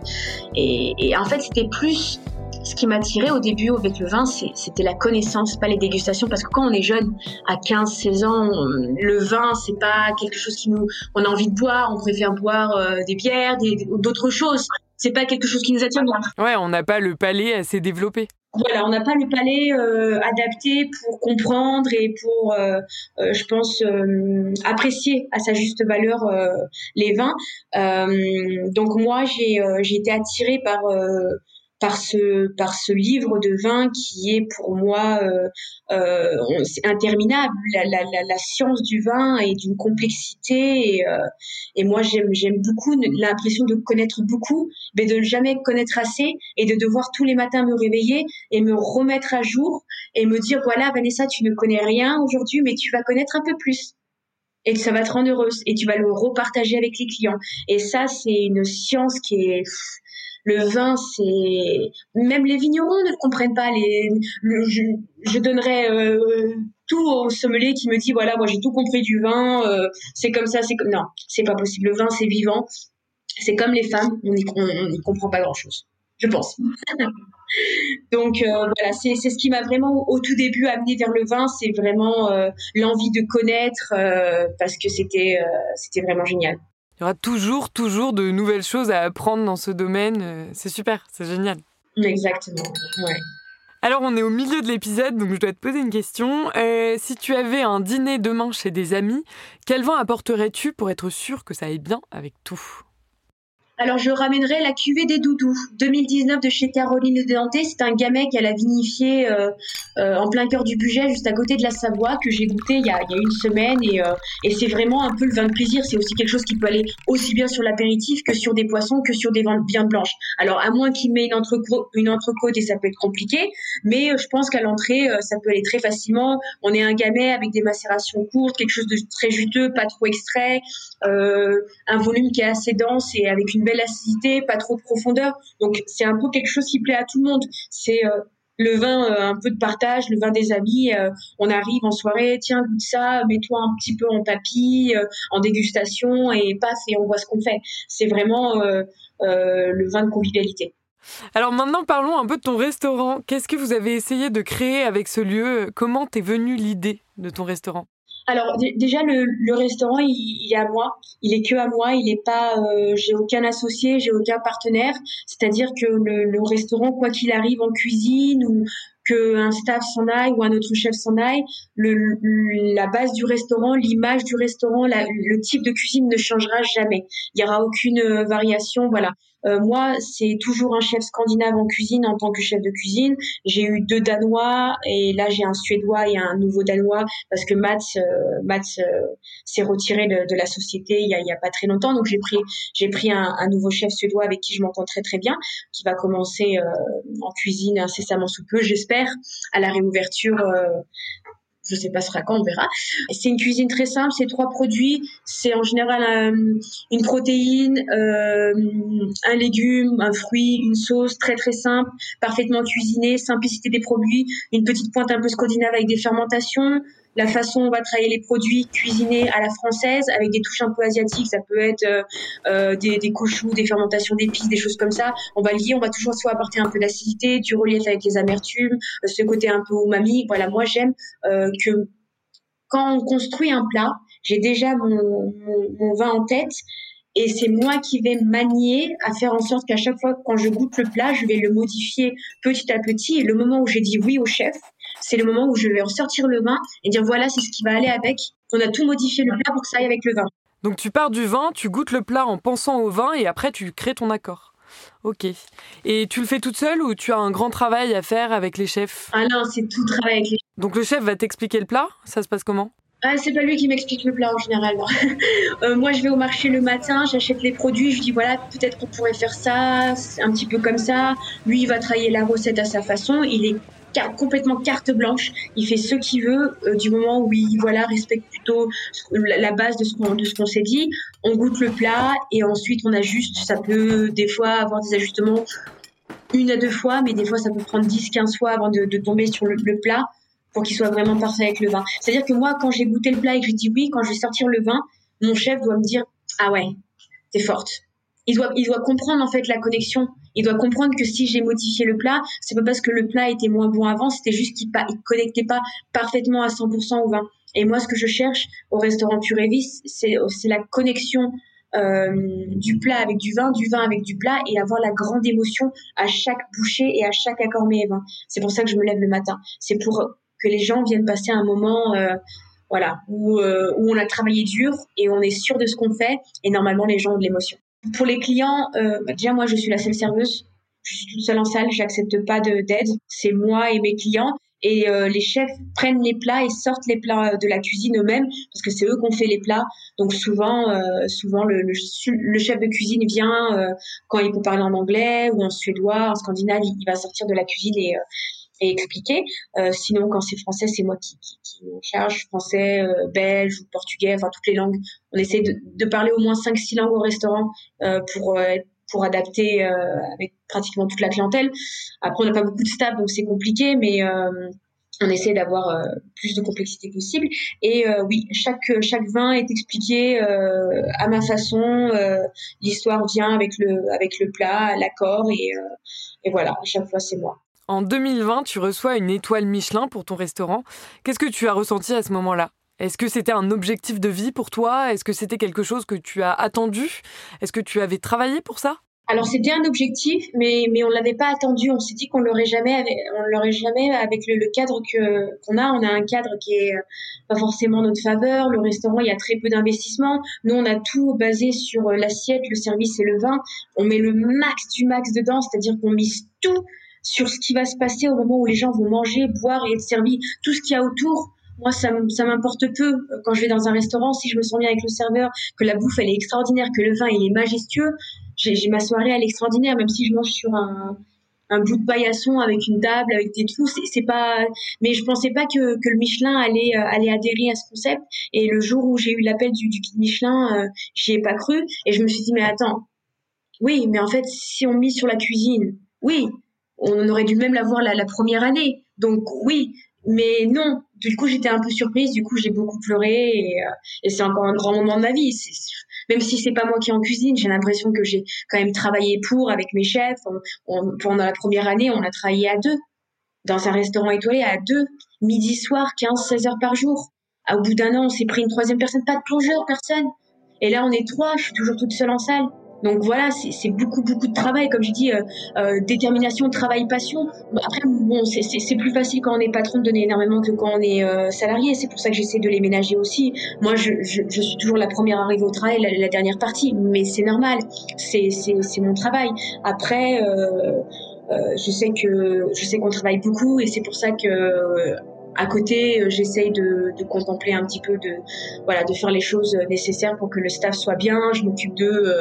et, et en fait, c'était plus ce qui m'attirait au début avec le vin, c'était la connaissance, pas les dégustations. Parce que quand on est jeune, à 15, 16 ans, le vin, c'est pas quelque chose qui nous, on a envie de boire, on préfère boire euh, des bières, d'autres choses. C'est pas quelque chose qui nous attire. Ouais, on n'a pas le palais assez développé voilà, on n'a pas le palais euh, adapté pour comprendre et pour, euh, euh, je pense, apprécier à sa juste valeur les vins. donc moi, j'ai j'ai été attirée par par ce par ce livre de vin qui est pour moi euh, euh, interminable. La, la, la, science du vin est d'une complexité et, euh, et moi j'aime j'aime beaucoup l'impression de connaître beaucoup, mais de ne jamais connaître assez et de devoir tous les matins me réveiller et me remettre à jour et me dire voilà Vanessa tu ne connais rien aujourd'hui mais tu vas connaître un peu plus et ça va te rendre heureuse et tu vas le repartager avec les clients et ça c'est une science qui est le vin, c'est même les vignerons ne comprennent pas. Les, je, donnerais euh, tout au sommelier qui me dit voilà, moi j'ai tout compris du vin, euh, c'est comme ça, c'est comme non, c'est pas possible. Le vin, c'est vivant. C'est comme les femmes, on n'y comprend pas grand chose, je pense. (laughs) Donc euh, voilà, c'est ce qui m'a vraiment au tout début amené vers le vin, c'est vraiment l'envie de connaître parce que c'était vraiment génial. Il y aura toujours, toujours de nouvelles choses à apprendre dans ce domaine. Euh, c'est super, c'est génial. Exactement, ouais. Alors on est au milieu de l'épisode, donc je dois te poser une question. Euh, si tu avais un dîner demain chez des amis, quel vin apporterais-tu pour être sûr que ça aille bien avec tout? Alors je ramènerai la cuvée des doudous 2019 de chez Caroline de Dante. C'est un gamay qu'elle a vinifié euh, euh, en plein cœur du budget, juste à côté de la Savoie, que j'ai goûté il y, a, il y, a, une semaine et, euh, et c'est vraiment un peu le vin de plaisir. C'est aussi quelque chose qui peut aller aussi bien sur l'apéritif que sur des poissons que sur des vins bien blanches. Alors à moins qu'il met une entrecôte, une entrecôte et ça peut être compliqué, mais je pense qu'à l'entrée ça peut aller très facilement. On est un gamay avec des macérations courtes, quelque chose de très juteux, pas trop extrait, un volume qui est assez dense et avec une belle acidité, pas trop de profondeur. Donc c'est un peu quelque chose qui plaît à tout le monde. C'est euh, le vin, euh, un peu de partage, le vin des amis. Euh, on arrive en soirée, tiens, goûte ça, mets-toi un petit peu en tapis, en dégustation et passe et on voit ce qu'on fait. C'est vraiment le vin de convivialité. Alors maintenant, parlons un peu de ton restaurant. Qu'est-ce que vous avez essayé de créer avec ce lieu? Comment t'es venue l'idée de ton restaurant? Alors déjà le, le restaurant il, est à moi, il est que à moi, il est pas, euh, j'ai aucun associé, j'ai aucun partenaire. C'est-à-dire que le, le restaurant quoi qu'il arrive en cuisine ou que un staff s'en aille ou un autre chef s'en aille, le, la base du restaurant, l'image du restaurant, le type de cuisine ne changera jamais. Il y aura aucune euh, variation, voilà. Euh, moi, c'est toujours un chef scandinave en cuisine en tant que chef de cuisine. J'ai eu deux Danois et là j'ai un Suédois et un nouveau Danois parce que Mats, euh, Mats euh, s'est retiré de, de, la société il y, a, il y a pas très longtemps. Donc j'ai pris j'ai pris un, un, nouveau chef suédois avec qui je m'entends très très bien, qui va commencer en cuisine incessamment sous peu, j'espère, à la réouverture je sais pas ce sera quand, on verra. C'est une cuisine très simple, c'est trois produits, c'est en général euh, une protéine, euh, un légume, un fruit, une sauce très très simple, parfaitement cuisinée, simplicité des produits, une petite pointe un peu scandinave avec des fermentations, la façon on va travailler les produits cuisinés à la française avec des touches un peu asiatiques. Ça peut être euh, euh des, des cochous, des fermentations d'épices, des choses comme ça. On va lier, on va toujours soit apporter un peu d'acidité, du relief avec les amertumes, euh, ce côté un peu umami. Voilà, moi j'aime euh, que quand on construit un plat, j'ai déjà mon, mon, mon vin en tête et c'est moi qui vais manier à faire en sorte qu'à chaque fois quand je goûte le plat, je vais le modifier petit à petit. Et le moment où j'ai dit oui au chef, c'est le moment où je vais ressortir le vin et dire voilà, c'est ce qui va aller avec. On a tout modifié le plat pour que ça aille avec le vin. Donc tu pars du vin, tu goûtes le plat en pensant au vin et après tu crées ton accord. Ok. Et tu le fais toute seule ou tu as un grand travail à faire avec les chefs? Ah non, c'est tout travail avec les chefs. Donc le chef va t'expliquer le plat? Ça se passe comment? Ah, c'est pas lui qui m'explique le plat en général. (laughs) euh, moi, je vais au marché le matin, j'achète les produits, je dis voilà, peut-être qu'on pourrait faire ça, un petit peu comme ça. Lui, il va travailler la recette à sa façon. Il est complètement carte blanche. Il fait ce qu'il veut euh, du moment où il voilà respecte plutôt la base de ce qu'on s'est dit. On goûte le plat et ensuite on ajuste. Ça peut des fois avoir des ajustements une à deux fois, mais des fois ça peut prendre 10-15 fois avant de, de, tomber sur le, le plat pour qu'il soit vraiment parfait avec le vin. C'est-à-dire que moi, quand j'ai goûté le plat et que je dis oui, quand je vais sortir le vin, mon chef doit me dire ah ouais, t'es forte. Il doit, il doit comprendre en fait la connexion. Il doit comprendre que si j'ai modifié le plat, c'est pas parce que le plat était moins bon avant, c'était juste qu'il ne connectait pas parfaitement à 100% au vin. Et moi, ce que je cherche au restaurant Purévis, c'est la connexion euh, du plat avec du vin, du vin avec du plat et avoir la grande émotion à chaque bouchée et à chaque accord mets et vin. C'est pour ça que je me lève le matin. C'est pour que les gens viennent passer un moment euh, voilà, où, euh, où on a travaillé dur et on est sûr de ce qu'on fait et normalement les gens ont de l'émotion. Pour les clients, euh, bah, déjà moi je suis la seule serveuse, je suis toute seule en salle, j'accepte pas d'aide, c'est moi et mes clients. Et euh, les chefs prennent les plats et sortent les plats de la cuisine eux-mêmes parce que c'est eux qui ont fait les plats. Donc souvent, euh, souvent le, le, le, chef de cuisine vient euh, quand il peut parler en anglais ou en suédois, en scandinave, il, il va sortir de la cuisine et, et expliquer. Euh, sinon, quand c'est français, c'est moi qui, qui, qui charge français, euh, belge ou portugais, enfin toutes les langues. On essaie de, de parler au moins 5-6 langues au restaurant euh, pour pour adapter avec pratiquement toute la clientèle. Après, on n'a pas beaucoup de staff, donc c'est compliqué, mais on essaie d'avoir euh, plus de complexité possible. Et euh, oui, chaque chaque vin est expliqué euh, à ma façon. L'histoire vient avec le avec le plat, l'accord et et voilà. Chaque fois, c'est moi. En 2020, tu reçois une étoile Michelin pour ton restaurant. Qu'est-ce que tu as ressenti à ce moment-là? Est-ce que c'était un objectif de vie pour toi? Est-ce que c'était quelque chose que tu as attendu? Est-ce que tu avais travaillé pour ça? Alors c'était un objectif, mais mais on l'avait pas attendu. On s'est dit qu'on l'aurait jamais, on l'aurait jamais avec le, cadre que qu'on a. On a un cadre qui est pas forcément notre faveur. Le restaurant, il y a très peu d'investissement. Nous, on a tout basé sur l'assiette, le service et le vin. On met le max du max dedans, c'est-à-dire qu'on mise tout sur ce qui va se passer au moment où les gens vont manger, boire et être servis. Tout ce qu'il y a autour, moi, ça, m'importe peu euh, quand je vais dans un restaurant. Si je me sens bien avec le serveur, que la bouffe elle est extraordinaire, que le vin il est majestueux, j'ai ma soirée à l'extraordinaire, même si je mange sur un, bout de paillasson avec une table, avec des trous. C'est pas. Mais je pensais pas que, que le Michelin allait euh, allait adhérer à ce concept. Et le jour où j'ai eu l'appel du, du guide Michelin, euh, j'y ai pas cru. Et je me suis dit mais attends, oui, mais en fait si on mise sur la cuisine, oui, on aurait dû même l'avoir la, la première année. Donc oui, mais non, du coup, j'étais un peu surprise. Du coup, j'ai beaucoup pleuré et, euh, c'est encore un grand moment de ma vie. Même si c'est pas moi qui en cuisine, j'ai l'impression que j'ai quand même travaillé pour avec mes chefs. pendant la première année, on a travaillé à deux dans un restaurant étoilé à deux, midi soir, 15, 16 heures par jour. Au bout d'un an, on s'est pris une troisième personne, pas de plongeur, personne. Et là, on est trois, je suis toujours toute seule en salle. Donc voilà, c'est beaucoup, beaucoup de travail. Comme je dis, euh, euh, détermination, travail, passion. Après, bon, c'est plus facile quand on est patron de donner énormément que quand on est euh, salarié. C'est pour ça que j'essaie de les ménager aussi. Moi, je, je, suis toujours la première arrivée au travail, la, dernière partie. Mais c'est normal. C'est mon travail. Après, je sais que je sais qu'on travaille beaucoup et c'est pour ça que à côté, j'essaye de, de, contempler un petit peu, de voilà, de faire les choses nécessaires pour que le staff soit bien. Je m'occupe d'eux,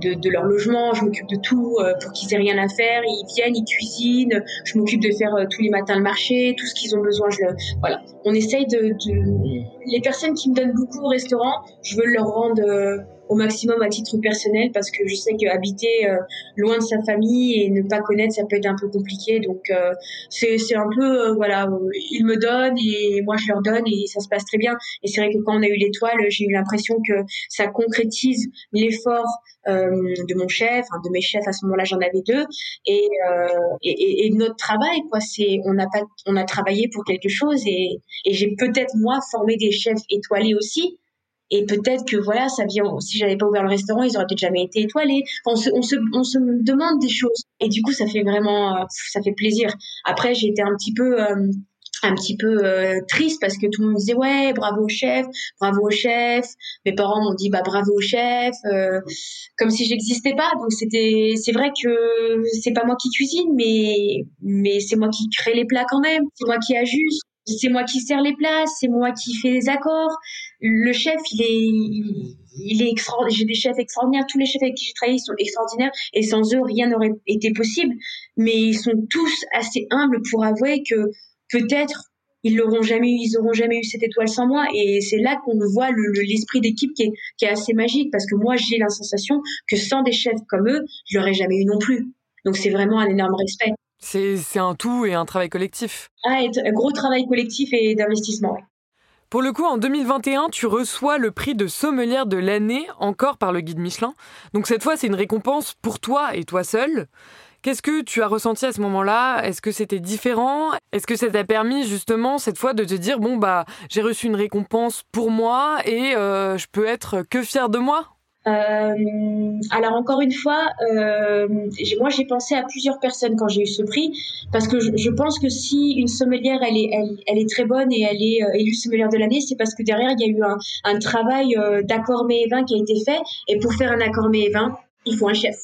de, de, leur logement, je m'occupe de tout euh, pour qu'ils aient rien à faire. Ils viennent, ils cuisinent. Je m'occupe de faire tous les matins le marché, tout ce qu'ils ont besoin. Je le, voilà, on essaye de, de, les personnes qui me donnent beaucoup au restaurant, je veux leur rendre au maximum à titre personnel parce que je sais qu'habiter euh, loin de sa famille et ne pas connaître ça peut être un peu compliqué. Donc euh, c'est c'est un peu euh, voilà ils me donnent et moi je leur donne et ça se passe très bien. Et c'est vrai que quand on a eu l'étoile j'ai eu l'impression que ça concrétise l'effort de mon chef, de mes chefs à ce moment-là j'en avais deux. Et, et, et, notre travail quoi c'est on a pas on a travaillé pour quelque chose et, et j'ai peut-être moi formé des chefs étoilés aussi et peut-être que voilà, ça vient. Si j'avais pas ouvert le restaurant, ils auraient peut-être jamais été étoilés. on, se, on, se, on se demande des choses. Et du coup, ça fait vraiment, euh, ça fait plaisir. Après, j'ai été un petit peu, euh, un petit peu euh, triste parce que tout le monde disait ouais, bravo au chef, bravo au chef. Mes parents m'ont dit bah bravo au chef, comme si j'existais pas. Donc c'était, c'est vrai que c'est pas moi qui cuisine, mais mais c'est moi qui crée les plats quand même. C'est moi qui ajuste c'est moi qui sers les plats, c'est moi qui fais les accords. Le chef, il est, il est extraordinaire. J'ai des chefs extraordinaires. Tous les chefs avec qui j'ai travaillé sont extraordinaires et sans eux, rien n'aurait été possible. Mais ils sont tous assez humbles pour avouer que peut-être ils l'auront jamais eu, ils auront jamais eu cette étoile sans moi. Et c'est là qu'on voit l'esprit d'équipe qui est, qui est assez magique parce que moi, j'ai la sensation que sans des chefs comme eux, je l'aurais jamais eu non plus. Donc c'est vraiment un énorme respect. C'est un tout et un travail collectif. Ah, un gros travail collectif et d'investissement, Pour le coup, en 2021, tu reçois le prix de sommelière de l'année, encore par le guide Michelin. Donc cette fois, c'est une récompense pour toi et toi seul. Qu'est-ce que tu as ressenti à ce moment-là? Est-ce que c'était différent? Est-ce que ça t'a permis justement cette fois de te dire bon bah j'ai reçu une récompense pour moi et euh, je peux être que fière de moi? Euh, alors encore une fois, euh, moi j'ai pensé à plusieurs personnes quand j'ai eu ce prix parce que je, je, pense que si une sommelière elle est, elle, elle est très bonne et elle est euh, élue sommelière de l'année, c'est parce que derrière il y a eu un, un travail euh, d'accord mets et vin qui a été fait et pour faire un accord mets et vin, il faut un chef,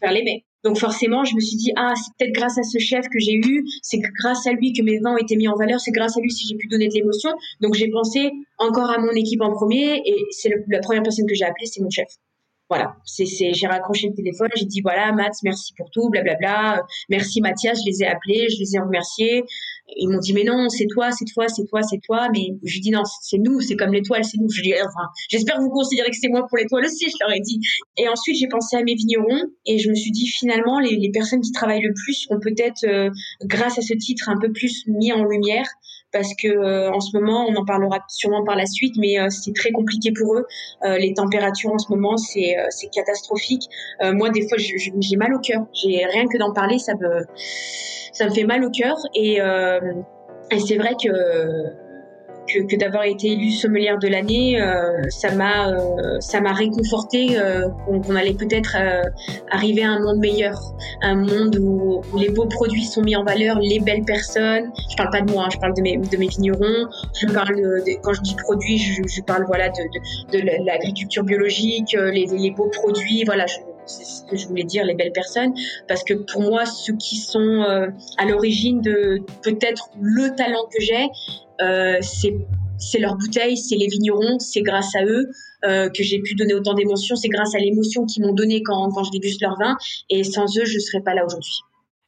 faire les mets. Donc forcément, je me suis dit ah c'est peut-être grâce à ce chef que j'ai eu, c'est grâce à lui que mes vins ont été mis en valeur, c'est grâce à lui si j'ai pu donner de l'émotion. Donc j'ai pensé encore à mon équipe en premier et c'est la première personne que j'ai appelée, c'est mon chef voilà, c'est, c'est, j'ai raccroché le téléphone, j'ai dit voilà, Matt, merci pour tout, blablabla. Merci Mathias, je les ai appelés, je les ai remerciés. Ils m'ont dit mais non, c'est toi, c'est toi, c'est toi, c'est toi. Mais je lui dis non, c'est nous, c'est comme l'étoile, c'est nous. Je dis enfin, j'espère que vous considérez que c'est moi pour l'étoile aussi, je leur ai dit. Et ensuite j'ai pensé à mes vignerons et je me suis dit finalement les, les personnes qui travaillent le plus seront peut-être euh, grâce à ce titre un peu plus mis en lumière parce que euh, en ce moment, on en parlera sûrement par la suite, mais euh, c'est très compliqué pour eux. Euh, les températures en ce moment, c'est catastrophique. moi, des fois, j'ai mal au cœur. J'ai rien que d'en parler, ça me fait mal au cœur et c'est vrai que que, que d'avoir été élue sommelière de l'année, euh, ça m'a euh, ça m'a réconforté euh, qu'on allait peut-être arriver à un monde meilleur, un monde où, les beaux produits sont mis en valeur, les belles personnes. Je parle pas de moi, hein, je parle de mes de mes vignerons. Je parle de, quand je dis produits, je, je parle voilà de de, de l'agriculture biologique, les, les beaux produits, voilà. C'est ce que je voulais dire, les belles personnes, parce que pour moi, ceux qui sont euh, à l'origine de peut-être le talent que j'ai, euh, c'est c'est leur bouteille, c'est les vignerons, c'est grâce à eux euh, que j'ai pu donner autant d'émotions, c'est grâce à l'émotion qu'ils m'ont donné quand, quand je déguste leur vin, et sans eux, je ne serais pas là aujourd'hui.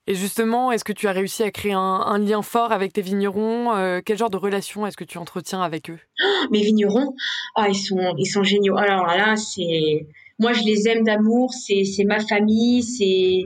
Et justement, est-ce que tu as réussi à créer un, lien fort avec tes vignerons euh, Quel genre de relation est-ce que tu entretiens avec eux? Oh, Mes vignerons, ah, ils, sont, ils sont géniaux. Alors là, c'est moi je les aime d'amour, c'est ma famille, c'est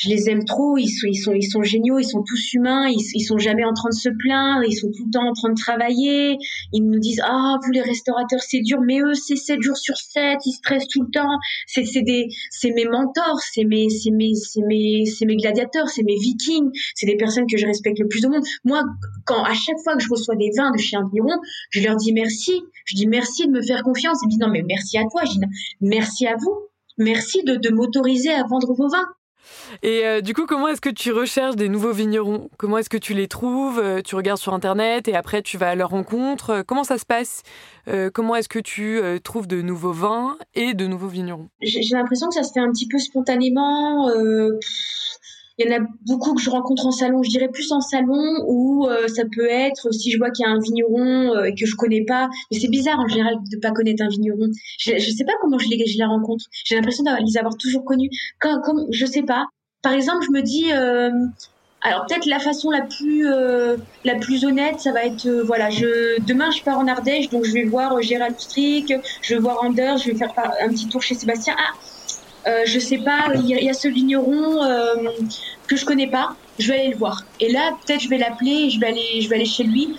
je les aime trop, ils sont, ils sont, ils sont géniaux, ils sont tous humains, ils, ils sont jamais en train de se plaindre, ils sont tout le temps en train de travailler. Ils nous disent ah vous les restaurateurs c'est dur, mais eux c'est 7 jours sur 7, ils stressent tout le temps. C'est c'est des c'est mes mentors, c'est mes c'est mes c'est mes c'est mes gladiateurs, c'est mes vikings, c'est des personnes que je respecte le plus au monde. Moi quand à chaque fois que je reçois des vins de chez un je leur dis merci, je dis merci de me faire confiance. Ils me disent non mais merci à toi, je dis merci à vous. Merci de, de m'autoriser à vendre vos vins. Et euh, du coup, comment est-ce que tu recherches des nouveaux vignerons? Comment est-ce que tu les trouves? Euh, Tu regardes sur Internet et après tu vas à leur rencontre. Euh, comment ça se passe? Comment est-ce que tu trouves de nouveaux vins et de nouveaux vignerons? J'ai l'impression que ça se fait un petit peu spontanément. Il y en a beaucoup que je rencontre en salon, je dirais plus en salon, ou ça peut être si je vois qu'il y a un vigneron et que je connais pas. Mais c'est bizarre en général de pas connaître un vigneron. Je, ne sais pas comment je les, je les rencontre. J'ai l'impression de les avoir toujours connus. Comme, comme je sais pas par exemple, je me dis, euh, alors peut-être la façon la plus euh, la plus honnête, ça va être euh, voilà, je demain je pars en Ardèche, donc je vais voir Gérald Strick, je vais voir Anders, je vais faire un petit tour chez Sébastien. Ah, je sais pas, il y, a ce vigneron que je connais pas, je vais aller le voir. Et là, peut-être je vais l'appeler, je vais aller je vais aller chez lui.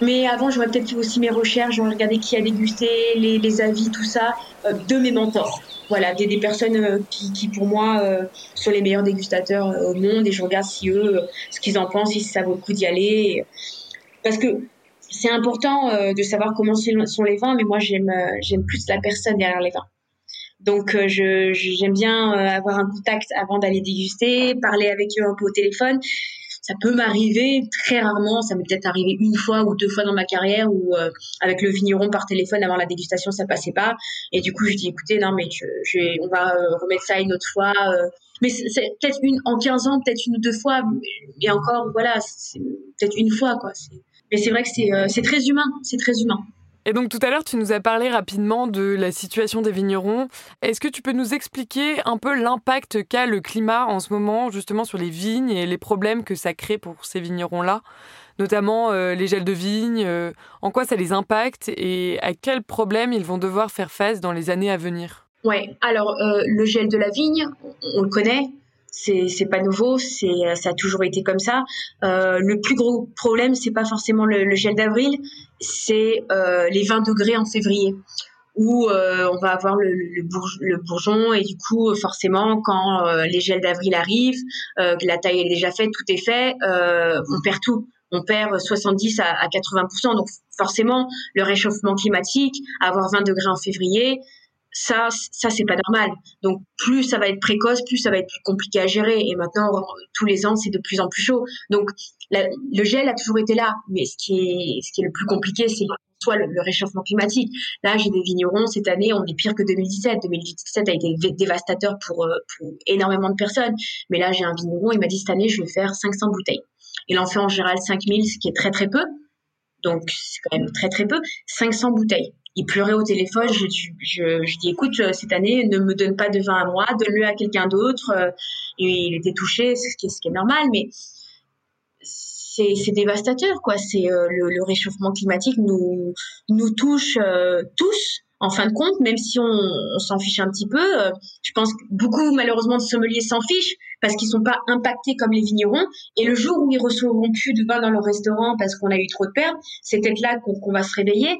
Mais avant, j'aurais peut-être fait aussi mes recherches, j'aurais regardé qui a dégusté, les, les avis, tout ça, de mes mentors voilà, des, des personnes euh, qui, qui, pour moi, euh, sont les meilleurs dégustateurs euh, au monde et je regarde si eux, ce qu'ils en pensent, si ça vaut le coup d'y aller. Parce que c'est important de savoir comment sont les vins, mais moi, j'aime j'aime plus la personne derrière les vins. Donc, je j'aime bien avoir un contact avant d'aller déguster, parler avec eux un peu au téléphone. Ça peut m'arriver très rarement, ça m'est peut-être arrivé une fois ou deux fois dans ma carrière où euh, avec le vigneron par téléphone avant la dégustation ça passait pas. Et du coup je dis écoutez non mais je, on va euh, remettre ça une autre fois euh. mais c'est peut-être une en 15 ans peut-être une ou deux fois et encore voilà c'est peut-être une fois quoi. Mais c'est vrai que c'est c'est très humain. C'est très humain et donc tout à l'heure, tu nous as parlé rapidement de la situation des vignerons. Est-ce que tu peux nous expliquer un peu l'impact qu'a le climat en ce moment justement sur les vignes et les problèmes que ça crée pour ces vignerons-là notamment euh, les gels de vignes, euh, en quoi ça les impacte et à quels problèmes ils vont devoir faire face dans les années à venir? Ouais, alors euh, le gel de la vigne, on le connaît, c'est pas nouveau, c'est ça a toujours été comme ça. Le plus gros problème, c'est pas forcément le, gel d'avril, c'est euh, les 20 degrés en février où euh, on va avoir le, le, bourgeon et du coup forcément quand les gels d'avril arrivent, que la taille est déjà faite, tout est fait, on perd tout on perd 70 à, 80%. Donc forcément, le réchauffement climatique, avoir 20 degrés en février, ça, ça c'est pas normal. Donc plus ça va être précoce, plus ça va être plus compliqué à gérer. Et maintenant, tous les ans, c'est de plus en plus chaud. Donc le gel a toujours été là, mais ce qui est, ce qui est le plus compliqué, c'est soit le, réchauffement climatique. Là, j'ai des vignerons cette année, on est pire que 2017. 2017 a été dévastateur pour, euh, pour énormément de personnes. Mais là, j'ai un vigneron, il m'a dit cette année, je vais faire 500 bouteilles. Il en fait en général 5000, ce qui est très très peu. Donc c'est quand même très très peu. 500 bouteilles il pleurait au téléphone. Je, je, je, dis écoute, euh, cette année, ne me donne pas de vin à moi, donne-le à quelqu'un d'autre. Euh, il était touché, ce qui est, ce qui est normal, mais c'est dévastateur, quoi. C'est euh, le, réchauffement climatique nous nous touche tous. En fin de compte, même si on, s'en fiche un petit peu, je pense que beaucoup malheureusement de sommeliers s'en fichent parce qu'ils sont pas impactés comme les vignerons. Et le jour où ils recevront plus de vin dans leur restaurant parce qu'on a eu trop de pertes, c'est peut-être là qu'on va se réveiller.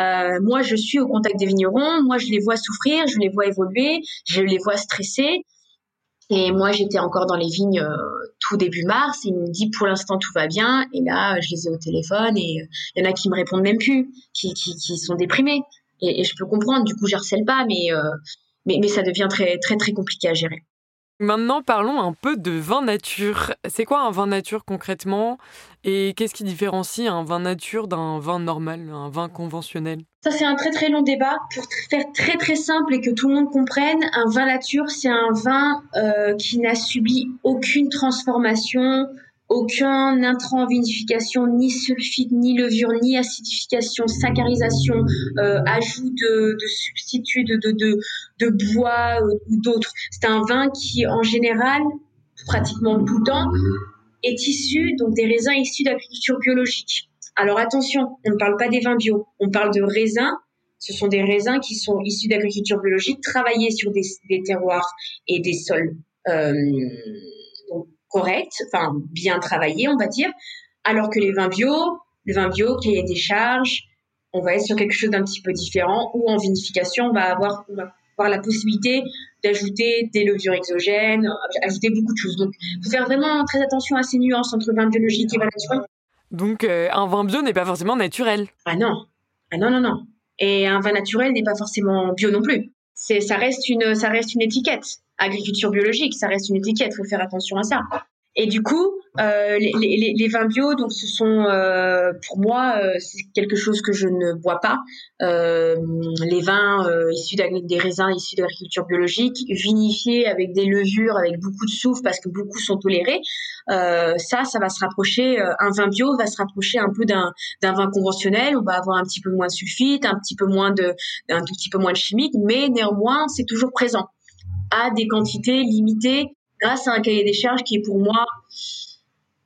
Euh, moi, je suis au contact des vignerons. Moi, je les vois souffrir, je les vois évoluer, je les vois stresser. Et moi, j'étais encore dans les vignes euh, tout début mars. il me dit pour l'instant tout va bien. Et là, je les ai au téléphone et il y en a qui me répondent même plus, qui, qui, sont déprimés. Et, je peux comprendre. Du coup, je pas, mais, mais mais ça devient très très très compliqué à gérer. Maintenant, parlons un peu de vin nature. C'est quoi un vin nature concrètement? Et qu'est-ce qui différencie un vin nature d'un vin normal, un vin conventionnel? Ça, c'est un très très long débat. Pour faire très très simple et que tout le monde comprenne, un vin nature, c'est un vin euh, qui n'a subi aucune transformation, aucun intrant ni sulfite, ni levure, ni acidification, saccharisation, euh, ajout de, substituts de, bois euh, ou d'autres. C'est un vin qui, en général, pratiquement tout le temps, est issu donc des raisins issus d'agriculture biologique. Alors attention, on ne parle pas des vins bio, on parle de raisins. Ce sont des raisins qui sont issus d'agriculture biologique, travaillés sur des, des terroirs et des sols. Euh, correct, enfin bien travaillé, on va dire, alors que les vins bio, le vin bio, a des charges, on va être sur quelque chose d'un petit peu différent, ou en vinification, on va avoir, avoir la possibilité d'ajouter des levures exogènes, ajouter beaucoup de choses. Donc, il faut faire vraiment très attention à ces nuances entre vin biologique et vin naturel. Donc, euh, un vin bio n'est pas forcément naturel. Ah non, ah non, non, non. Et un vin naturel n'est pas forcément bio non plus. C'est, ça reste une, ça reste une étiquette agriculture biologique, ça reste une étiquette, faut faire attention à ça. Et du coup, euh, les, les, les, vins bio, donc ce sont euh, pour moi euh, c'est quelque chose que je ne bois pas. Euh, les vins euh, issus des raisins issus d'agriculture biologique, vinifiés avec des levures, avec beaucoup de soufre parce que beaucoup sont tolérés. Euh, ça, ça va se rapprocher. un vin bio va se rapprocher un peu d'un d'un vin conventionnel. On va avoir un petit peu moins de sulfite, un petit peu moins de un tout petit peu moins de chimique, mais néanmoins c'est toujours présent à des quantités limitées grâce à un cahier des charges qui est pour moi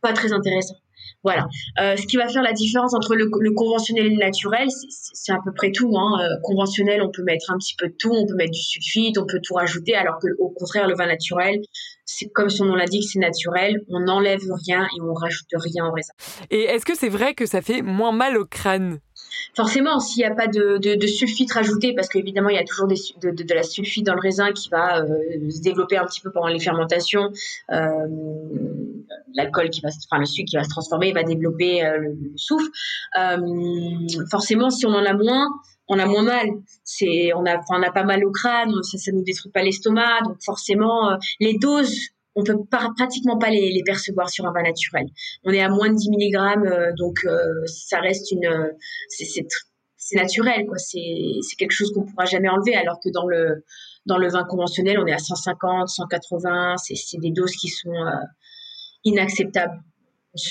pas très intéressant. Voilà. Euh, ce qui va faire la différence entre le, conventionnel et le naturel, c'est à peu près tout. Hein. Euh, conventionnel, on peut mettre un petit peu de tout, on peut mettre du sulfite, on peut tout rajouter, alors que au contraire, le vin naturel, c'est comme son nom l'indique, c'est naturel. On n'enlève rien et on rajoute rien en raisin. Et est-ce que c'est vrai que ça fait moins mal au crâne? Forcément, s'il n'y a pas de, sulfite rajouté, parce qu'évidemment, il y a toujours de, la sulfite dans le raisin qui va euh, se développer un petit peu pendant les fermentations, euh, l'alcool qui va, enfin le sucre qui va se transformer va développer euh, le, soufre. forcément, si on en a moins, on a moins mal. C'est, on a, on a pas mal au crâne, ça, ça nous détruit pas l'estomac, donc forcément, les doses on peut pratiquement pas les, percevoir sur un vin naturel. On est à moins de 10 mg, euh, donc euh, ça reste une, c'est naturel quoi. C'est quelque chose qu'on pourra jamais enlever, alors que dans le dans le vin conventionnel, on est à 150, 180. C'est des doses qui sont euh, inacceptables.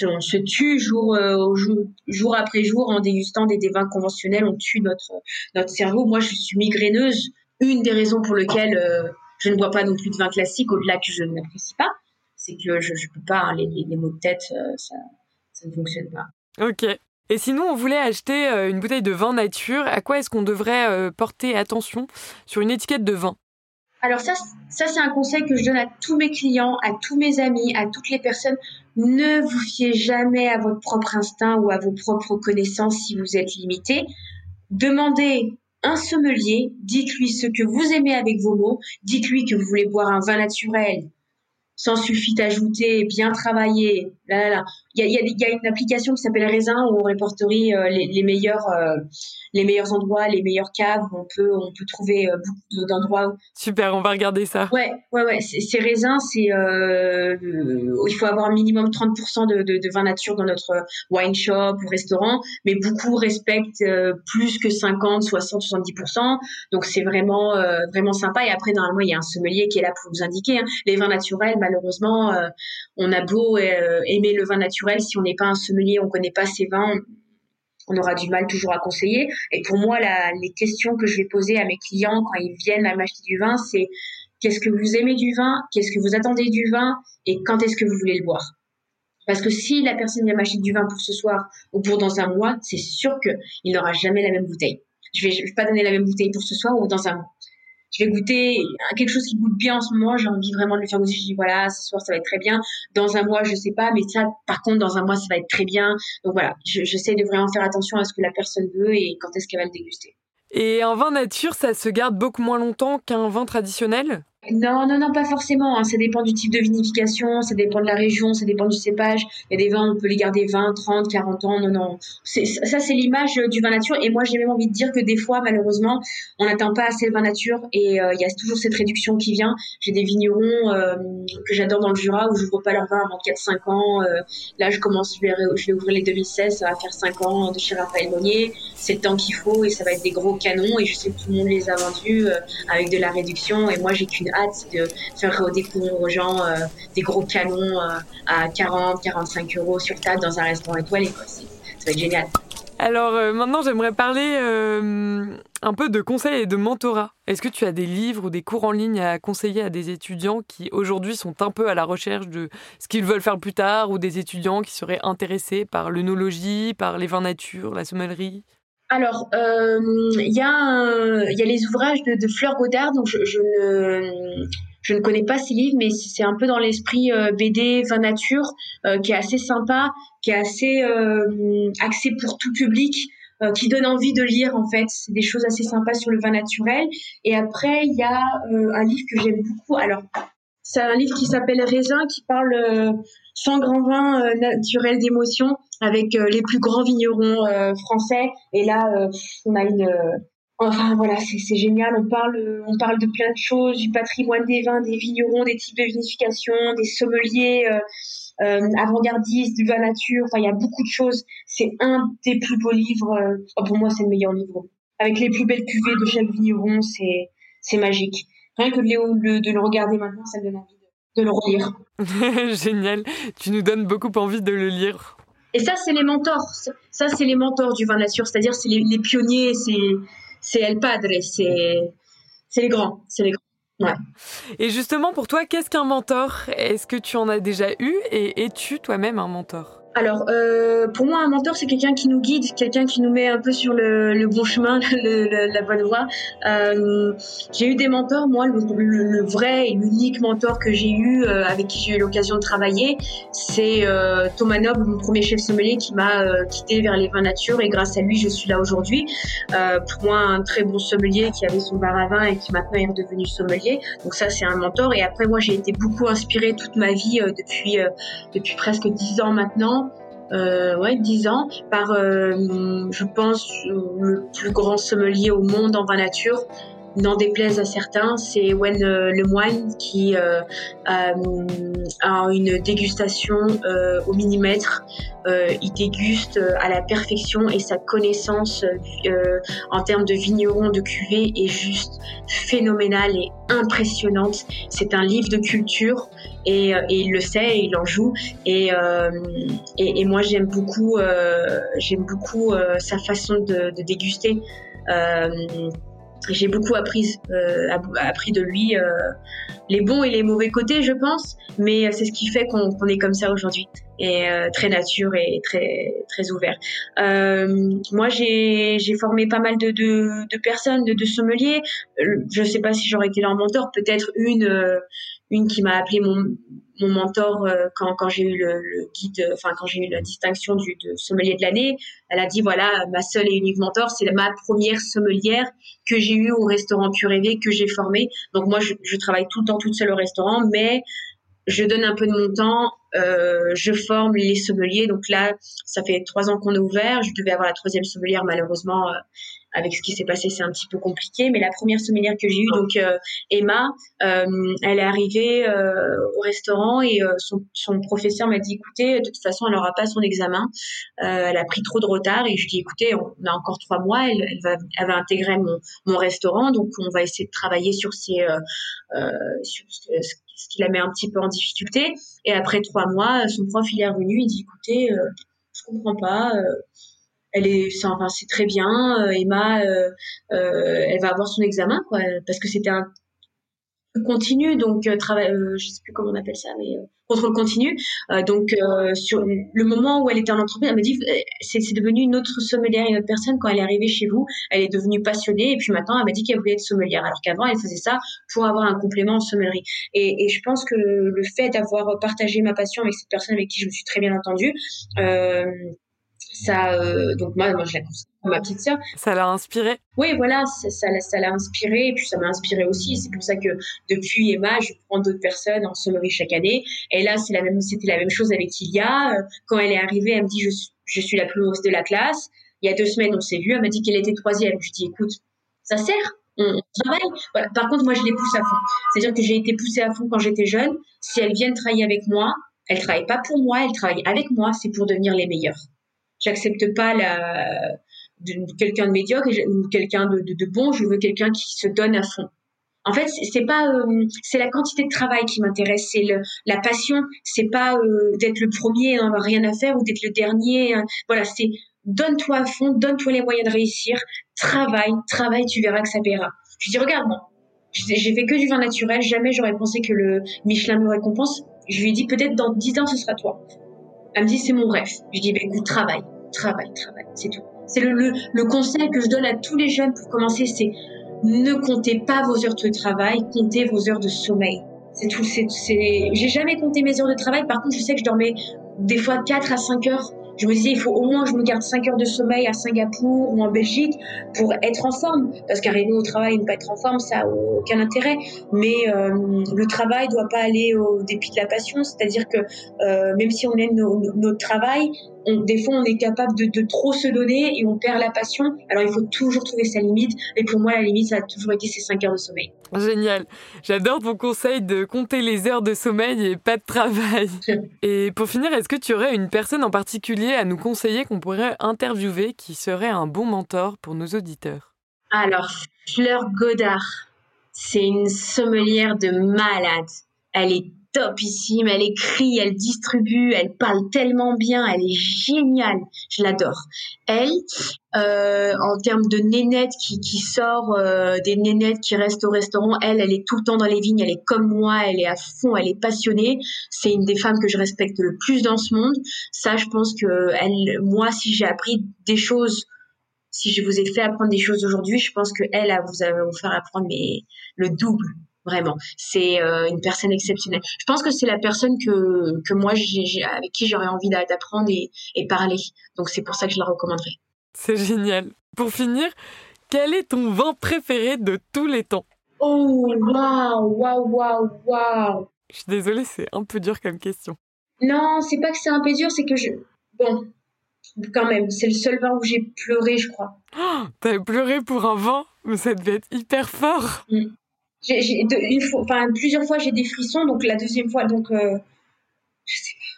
On se, tue jour, jour, après jour en dégustant des, des vins conventionnels. On tue notre notre cerveau. Moi, je suis migraineuse. Une des raisons pour lesquelles je ne bois pas non plus de vin classique au-delà que je n'apprécie pas. C'est que je ne peux pas, hein, les, les, mots de tête, euh, ça, ça ne fonctionne pas. Ok. Et sinon, on voulait acheter euh, une bouteille de vin nature. À quoi est-ce qu'on devrait euh, porter attention sur une étiquette de vin? Alors ça, ça c'est un conseil que je donne à tous mes clients, à tous mes amis, à toutes les personnes. Ne vous fiez jamais à votre propre instinct ou à vos propres connaissances si vous êtes limité. Demandez un sommelier, dites-lui ce que vous aimez avec vos mots, dites-lui que vous voulez boire un vin naturel, sans sulfite ajouté, bien travaillé. Là, là, Il, y a, il, y a, une application qui s'appelle Raisin où on répertorie euh, les, les, meilleurs, euh, les meilleurs endroits, les meilleures caves où on peut, on peut trouver euh, beaucoup d'endroits. Super, on va regarder ça. Ouais, ouais, ouais. Ces raisins, c'est il faut avoir un minimum 30% de, de, de, vin nature dans notre wine shop ou restaurant, mais beaucoup respectent plus que 50, 60, 70%. Donc c'est vraiment, vraiment sympa. Et après, normalement, il y a un sommelier qui est là pour vous indiquer. Hein. Les vins naturels, malheureusement, euh, on a beau euh, aimer le vin naturel, si on n'est pas un sommelier, on connaît pas ces vins, on aura du mal toujours à conseiller. Et pour moi, les questions que je vais poser à mes clients quand ils viennent à m'acheter du vin, c'est qu'est-ce que vous aimez du vin, qu'est-ce que vous attendez du vin et quand est-ce que vous voulez le boire. Parce que si la personne vient m'acheter du vin pour ce soir ou pour dans un mois, c'est sûr qu'il n'aura jamais la même bouteille. Je vais, je vais pas donner la même bouteille pour ce soir ou dans un mois je vais goûter quelque chose qui goûte bien en ce moment, j'ai envie vraiment de le faire goûter. Je dis voilà, ce soir ça va être très bien. Dans un mois, je sais pas, mais ça, par contre, dans un mois, ça va être très bien. Donc voilà, j'essaie de vraiment faire attention à ce que la personne veut et quand est-ce qu'elle va le déguster. Et un vin nature, ça se garde beaucoup moins longtemps qu'un vin traditionnel? Non, non, non, pas forcément. Hein. Ça dépend du type de vinification, ça dépend de la région, ça dépend du cépage. Il y a des vins, on peut les garder 20, 30, 40 ans. Non, non. Ça, c'est l'image du vin nature. Et moi, j'ai même envie de dire que des fois, malheureusement, on n'atteint pas assez le vin nature. Et euh, il y a toujours cette réduction qui vient. J'ai des vignerons euh, que j'adore dans le Jura où je pas leur vin avant 4-5 ans. Euh, là, je commence, je vais, je vais ouvrir les 2016, ça va faire 5 ans de chez Raphaël Monnier. C'est le temps qu'il faut et ça va être des gros canons. Et je sais que tout le monde les a vendus avec de la réduction. Et moi, j'ai qu'une hâte de faire redécouvrir aux gens euh, des gros canons euh, à 40, 45 euros sur table dans un restaurant étoilé. Ça va être génial. Alors euh, maintenant, j'aimerais parler un peu de conseils et de mentorat. Est-ce que tu as des livres ou des cours en ligne à conseiller à des étudiants qui aujourd'hui sont un peu à la recherche de ce qu'ils veulent faire plus tard ou des étudiants qui seraient intéressés par l'œnologie, par les vins nature, la sommellerie? Alors, euh, il y, y, a les ouvrages de, Fleur Godard, donc je, ne, je ne connais pas ces livres, mais c'est un peu dans l'esprit euh, BD, vin nature, euh, qui est assez sympa, qui est assez euh, axé pour tout public, euh, qui donne envie de lire en fait. C'est des choses assez sympas sur le vin naturel. Et après, il y a un livre que j'aime beaucoup. Alors, c'est un livre qui s'appelle Raisin, qui parle sans grand vin naturel d'émotion avec euh, les plus grands vignerons euh, français. Et là, euh, on a une Enfin voilà, c'est génial. On parle, on parle de plein de choses, du patrimoine des vins, des vignerons, des types de vinification, des sommeliers euh, avant-gardistes, du vin nature. Enfin, il y a beaucoup de choses. C'est un des plus beaux livres. Oh, pour moi, c'est le meilleur livre. Avec les plus belles cuvées de chaque vigneron, c'est c'est magique. Rien que de le, de le regarder maintenant, ça me donne de, le relire. (laughs) Génial. Tu nous donnes beaucoup envie de le lire. Et ça, c'est les mentors. Ça, c'est les mentors du vin nature. C'est-à-dire, c'est les, pionniers, c'est El Padre, c'est les grands. C'est les grands. Ouais. Et justement, pour toi, qu'est-ce qu'un mentor? Est-ce que tu en as déjà eu? Et es-tu toi-même un mentor? Alors, euh, pour moi, un mentor, c'est quelqu'un qui nous guide, quelqu'un qui nous met un peu sur le, le bon chemin, (laughs) le, la bonne voie. Euh, j'ai eu des mentors, moi, le, le vrai et l'unique mentor que j'ai eu, euh, avec qui j'ai eu l'occasion de travailler, c'est euh, Thomas Noble, mon premier chef sommelier, qui m'a euh, quitté vers les vins nature, et grâce à lui, je suis là aujourd'hui. pour moi, un très bon sommelier qui avait son bar à vin et qui maintenant est redevenu sommelier. Donc ça, c'est un mentor. Et après, moi, j'ai été beaucoup inspirée toute ma vie depuis depuis presque dix ans maintenant euh, ouais, 10 ans, par, euh, je pense, le plus grand sommelier au monde en vin nature, n'en déplaise à certains, c'est Wen euh, Lemoine qui euh, a une dégustation euh, au millimètre. il déguste à la perfection et sa connaissance en termes de vignerons, de cuvée est juste phénoménale et impressionnante. C'est un livre de culture et, il le sait, il en joue. Et, moi j'aime beaucoup, sa façon de déguster j'ai beaucoup appris, euh, appris de lui euh, les bons et les mauvais côtés, je pense, mais c'est ce qui fait qu'on est comme ça aujourd'hui et euh, très nature et très très ouvert. Euh, moi, j'ai formé pas mal de, de, de personnes, de, de sommeliers. Je sais pas si j'aurais été leur mentor, peut-être une une qui m'a appelé mon mon mentor euh, quand, quand j'ai eu le, le guide, enfin quand j'ai eu la distinction du de sommelier de l'année, elle a dit voilà ma seule et unique mentor, c'est ma première sommelière que j'ai eue au restaurant Pur Rêvé que j'ai formé. Donc moi je, je, travaille tout le temps toute seule au restaurant, mais je donne un peu de mon temps, euh, je forme les sommeliers. Donc là, ça fait trois ans qu'on est ouvert. Je devais avoir la troisième sommelière, malheureusement, euh, avec ce qui s'est passé, c'est un petit peu compliqué. Mais la première sommelière que j'ai eue, donc euh, Emma, euh, elle est arrivée euh, au restaurant et son, professeur m'a dit, écoutez, de toute façon, elle n'aura pas son examen. elle a pris trop de retard et je dis, écoutez, on a encore trois mois, elle, va, intégrer mon, restaurant, donc on va essayer de travailler sur ce, qui la met un petit peu en difficulté. Et après trois mois, son prof il est revenu, il dit, écoutez, je comprends pas elle est, enfin, c'est très bien. Euh, Emma, euh, euh, elle va avoir son examen, quoi, parce que c'était un continu, donc travail, je sais plus comment on appelle ça, mais contrôle continu. donc sur le moment où elle était en entreprise, elle me dit c'est, devenu une autre sommelière, une autre personne quand elle est arrivée chez vous. Elle est devenue passionnée et puis maintenant elle m'a dit qu'elle voulait être sommelière, alors qu'avant elle faisait ça pour avoir un complément en sommellerie. Et, et je pense que le fait d'avoir partagé ma passion avec cette personne avec qui je me suis très bien entendue. Euh, ça, euh, donc moi, moi, je la conseille ma petite sœur. Ça l'a inspiré Oui, voilà, ça, ça, l'a inspiré, et puis ça m'a inspiré aussi. C'est pour ça que depuis Emma, je prends d'autres personnes en sommerie chaque année. Et là, c'est la même, c'était la même chose avec Ilia. Quand elle est arrivée, elle me dit, je, je suis la plus grosse de la classe. Il y a deux semaines, on s'est vu. Elle m'a dit qu'elle était troisième. Je dis, écoute, ça sert. On, travaille. Voilà. Par contre, moi, je les pousse à fond. C'est-à-dire que j'ai été poussée à fond quand j'étais jeune. Si elles viennent travailler avec moi, elles travaillent pas pour moi, elles travaillent avec moi. C'est pour devenir les meilleures. J'accepte pas la, quelqu'un de médiocre ou quelqu'un de, bon. Je veux quelqu'un qui se donne à fond. En fait, c'est pas, euh, c'est la quantité de travail qui m'intéresse, c'est la passion. C'est pas euh, d'être le premier, n'en avoir rien à faire, ou d'être le dernier. Hein. Voilà, c'est donne-toi à fond, donne-toi les moyens de réussir, travaille, travaille, tu verras que ça paiera. Je dis regarde-moi, j'ai fait que du vin naturel, jamais j'aurais pensé que le Michelin me récompense. Je lui ai dit peut-être dans dix ans ce sera toi. Elle me dit c'est mon rêve. Je dis bah, écoute travaille, travaille, travaille, c'est tout. C'est le, le, conseil que je donne à tous les jeunes pour commencer, c'est ne comptez pas vos heures de travail, comptez vos heures de sommeil. C'est tout. C'est, J'ai jamais compté mes heures de travail. Par contre, je sais que je dormais des fois 4 à 5 heures je me disais, il faut au moins que je me garde 5 heures de sommeil à Singapour ou en Belgique pour être en forme. Parce qu'arriver au travail et ne pas être en forme, ça n'a aucun intérêt. Mais euh, le travail ne doit pas aller au dépit de la passion. C'est-à-dire que euh, même si on aime notre travail, des fois, on est capable de, de, trop se donner et on perd la passion. Alors, il faut toujours trouver sa limite. Et pour moi, la limite, ça a toujours été ces 5 heures de sommeil. Génial. J'adore ton conseil de compter les heures de sommeil et pas de travail. (laughs) et pour finir, est-ce que tu aurais une personne en particulier à nous conseiller qu'on pourrait interviewer qui serait un bon mentor pour nos auditeurs? Alors, Fleur Godard. C'est une sommelière de malade. Elle est topissime, elle écrit, elle distribue, elle parle tellement bien, elle est géniale, je l'adore. Elle, euh, en termes de nénette qui, qui sort, euh, des nénettes qui restent au restaurant, elle, elle est tout le temps dans les vignes, elle est comme moi, elle est à fond, elle est passionnée. C'est une des femmes que je respecte le plus dans ce monde. Ça, je pense que elle, moi, si j'ai appris des choses si je vous ai fait apprendre des choses aujourd'hui, je pense que elle, a vous, a vous faire apprendre mais le double vraiment. C'est euh, une personne exceptionnelle. Je pense que c'est la personne que, que moi, j'ai, avec qui j'aurais envie d'apprendre et, et parler. Donc c'est pour ça que je la recommanderais. C'est génial. Pour finir, quel est ton vin préféré de tous les temps? Oh, waouh, waouh, waouh, waouh. Je suis désolée, c'est un peu dur comme question. Non, c'est pas que c'est un peu dur, c'est que je. Bon, quand même, c'est le seul vin où j'ai pleuré, je crois. Oh, T'as pleuré pour un vin Mais ça devait être hyper fort. Mm plusieurs fois j'ai des frissons, donc la deuxième fois, donc euh, je sais pas.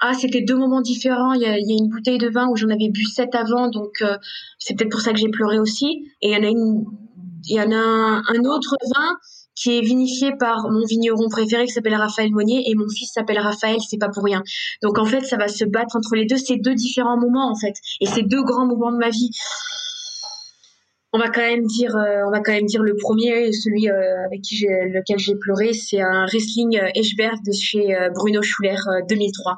Ah, c'était deux moments différents. Il y, a, une bouteille de vin où j'en avais bu sept avant, donc euh, c'est peut-être pour ça que j'ai pleuré aussi. Et il y en a un, autre vin qui est vinifié par mon vigneron préféré qui s'appelle Raphaël Monnier et mon fils s'appelle Raphaël, c'est pas pour rien. Donc en fait, ça va se battre entre les deux, ces deux différents moments en fait, et ces deux grands moments de ma vie on va quand même dire, euh, on va quand même dire le premier, celui euh, avec qui lequel j'ai pleuré, c'est un wrestling Eschberg euh, de chez Bruno Schuller 2003.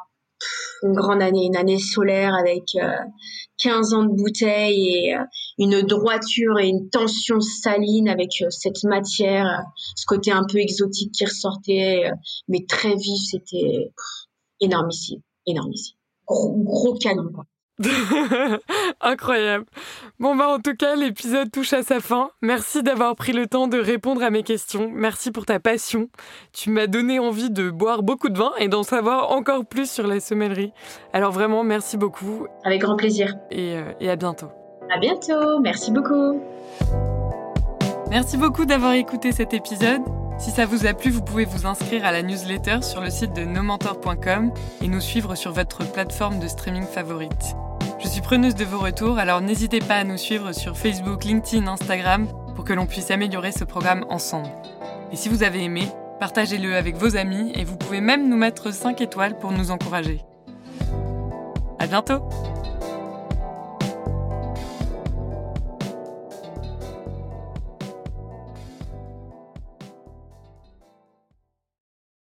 Une grande année, une année solaire avec 15 ans de bouteille et une droiture et une tension saline avec cette matière, ce côté un peu exotique qui ressortait, mais très vif, c'était énormissime, énormissime. Gros, gros canon, quoi. (laughs) Incroyable. Bon bah en tout cas, l'épisode touche à sa fin. Merci d'avoir pris le temps de répondre à mes questions. Merci pour ta passion. Tu m'as donné envie de boire beaucoup de vin et d'en savoir encore plus sur la sommellerie. Alors vraiment, merci beaucoup. Avec grand plaisir. Et, euh, et à bientôt. À bientôt. Merci beaucoup. Merci beaucoup d'avoir écouté cet épisode. Si ça vous a plu, vous pouvez vous inscrire à la newsletter sur le site de nomentor.com et nous suivre sur votre plateforme de streaming favorite. Je suis preneuse de vos retours, alors n'hésitez pas à nous suivre sur Facebook, LinkedIn, Instagram pour que l'on puisse améliorer ce programme ensemble. Et si vous avez aimé, partagez-le avec vos amis et vous pouvez même nous mettre 5 étoiles pour nous encourager. À bientôt!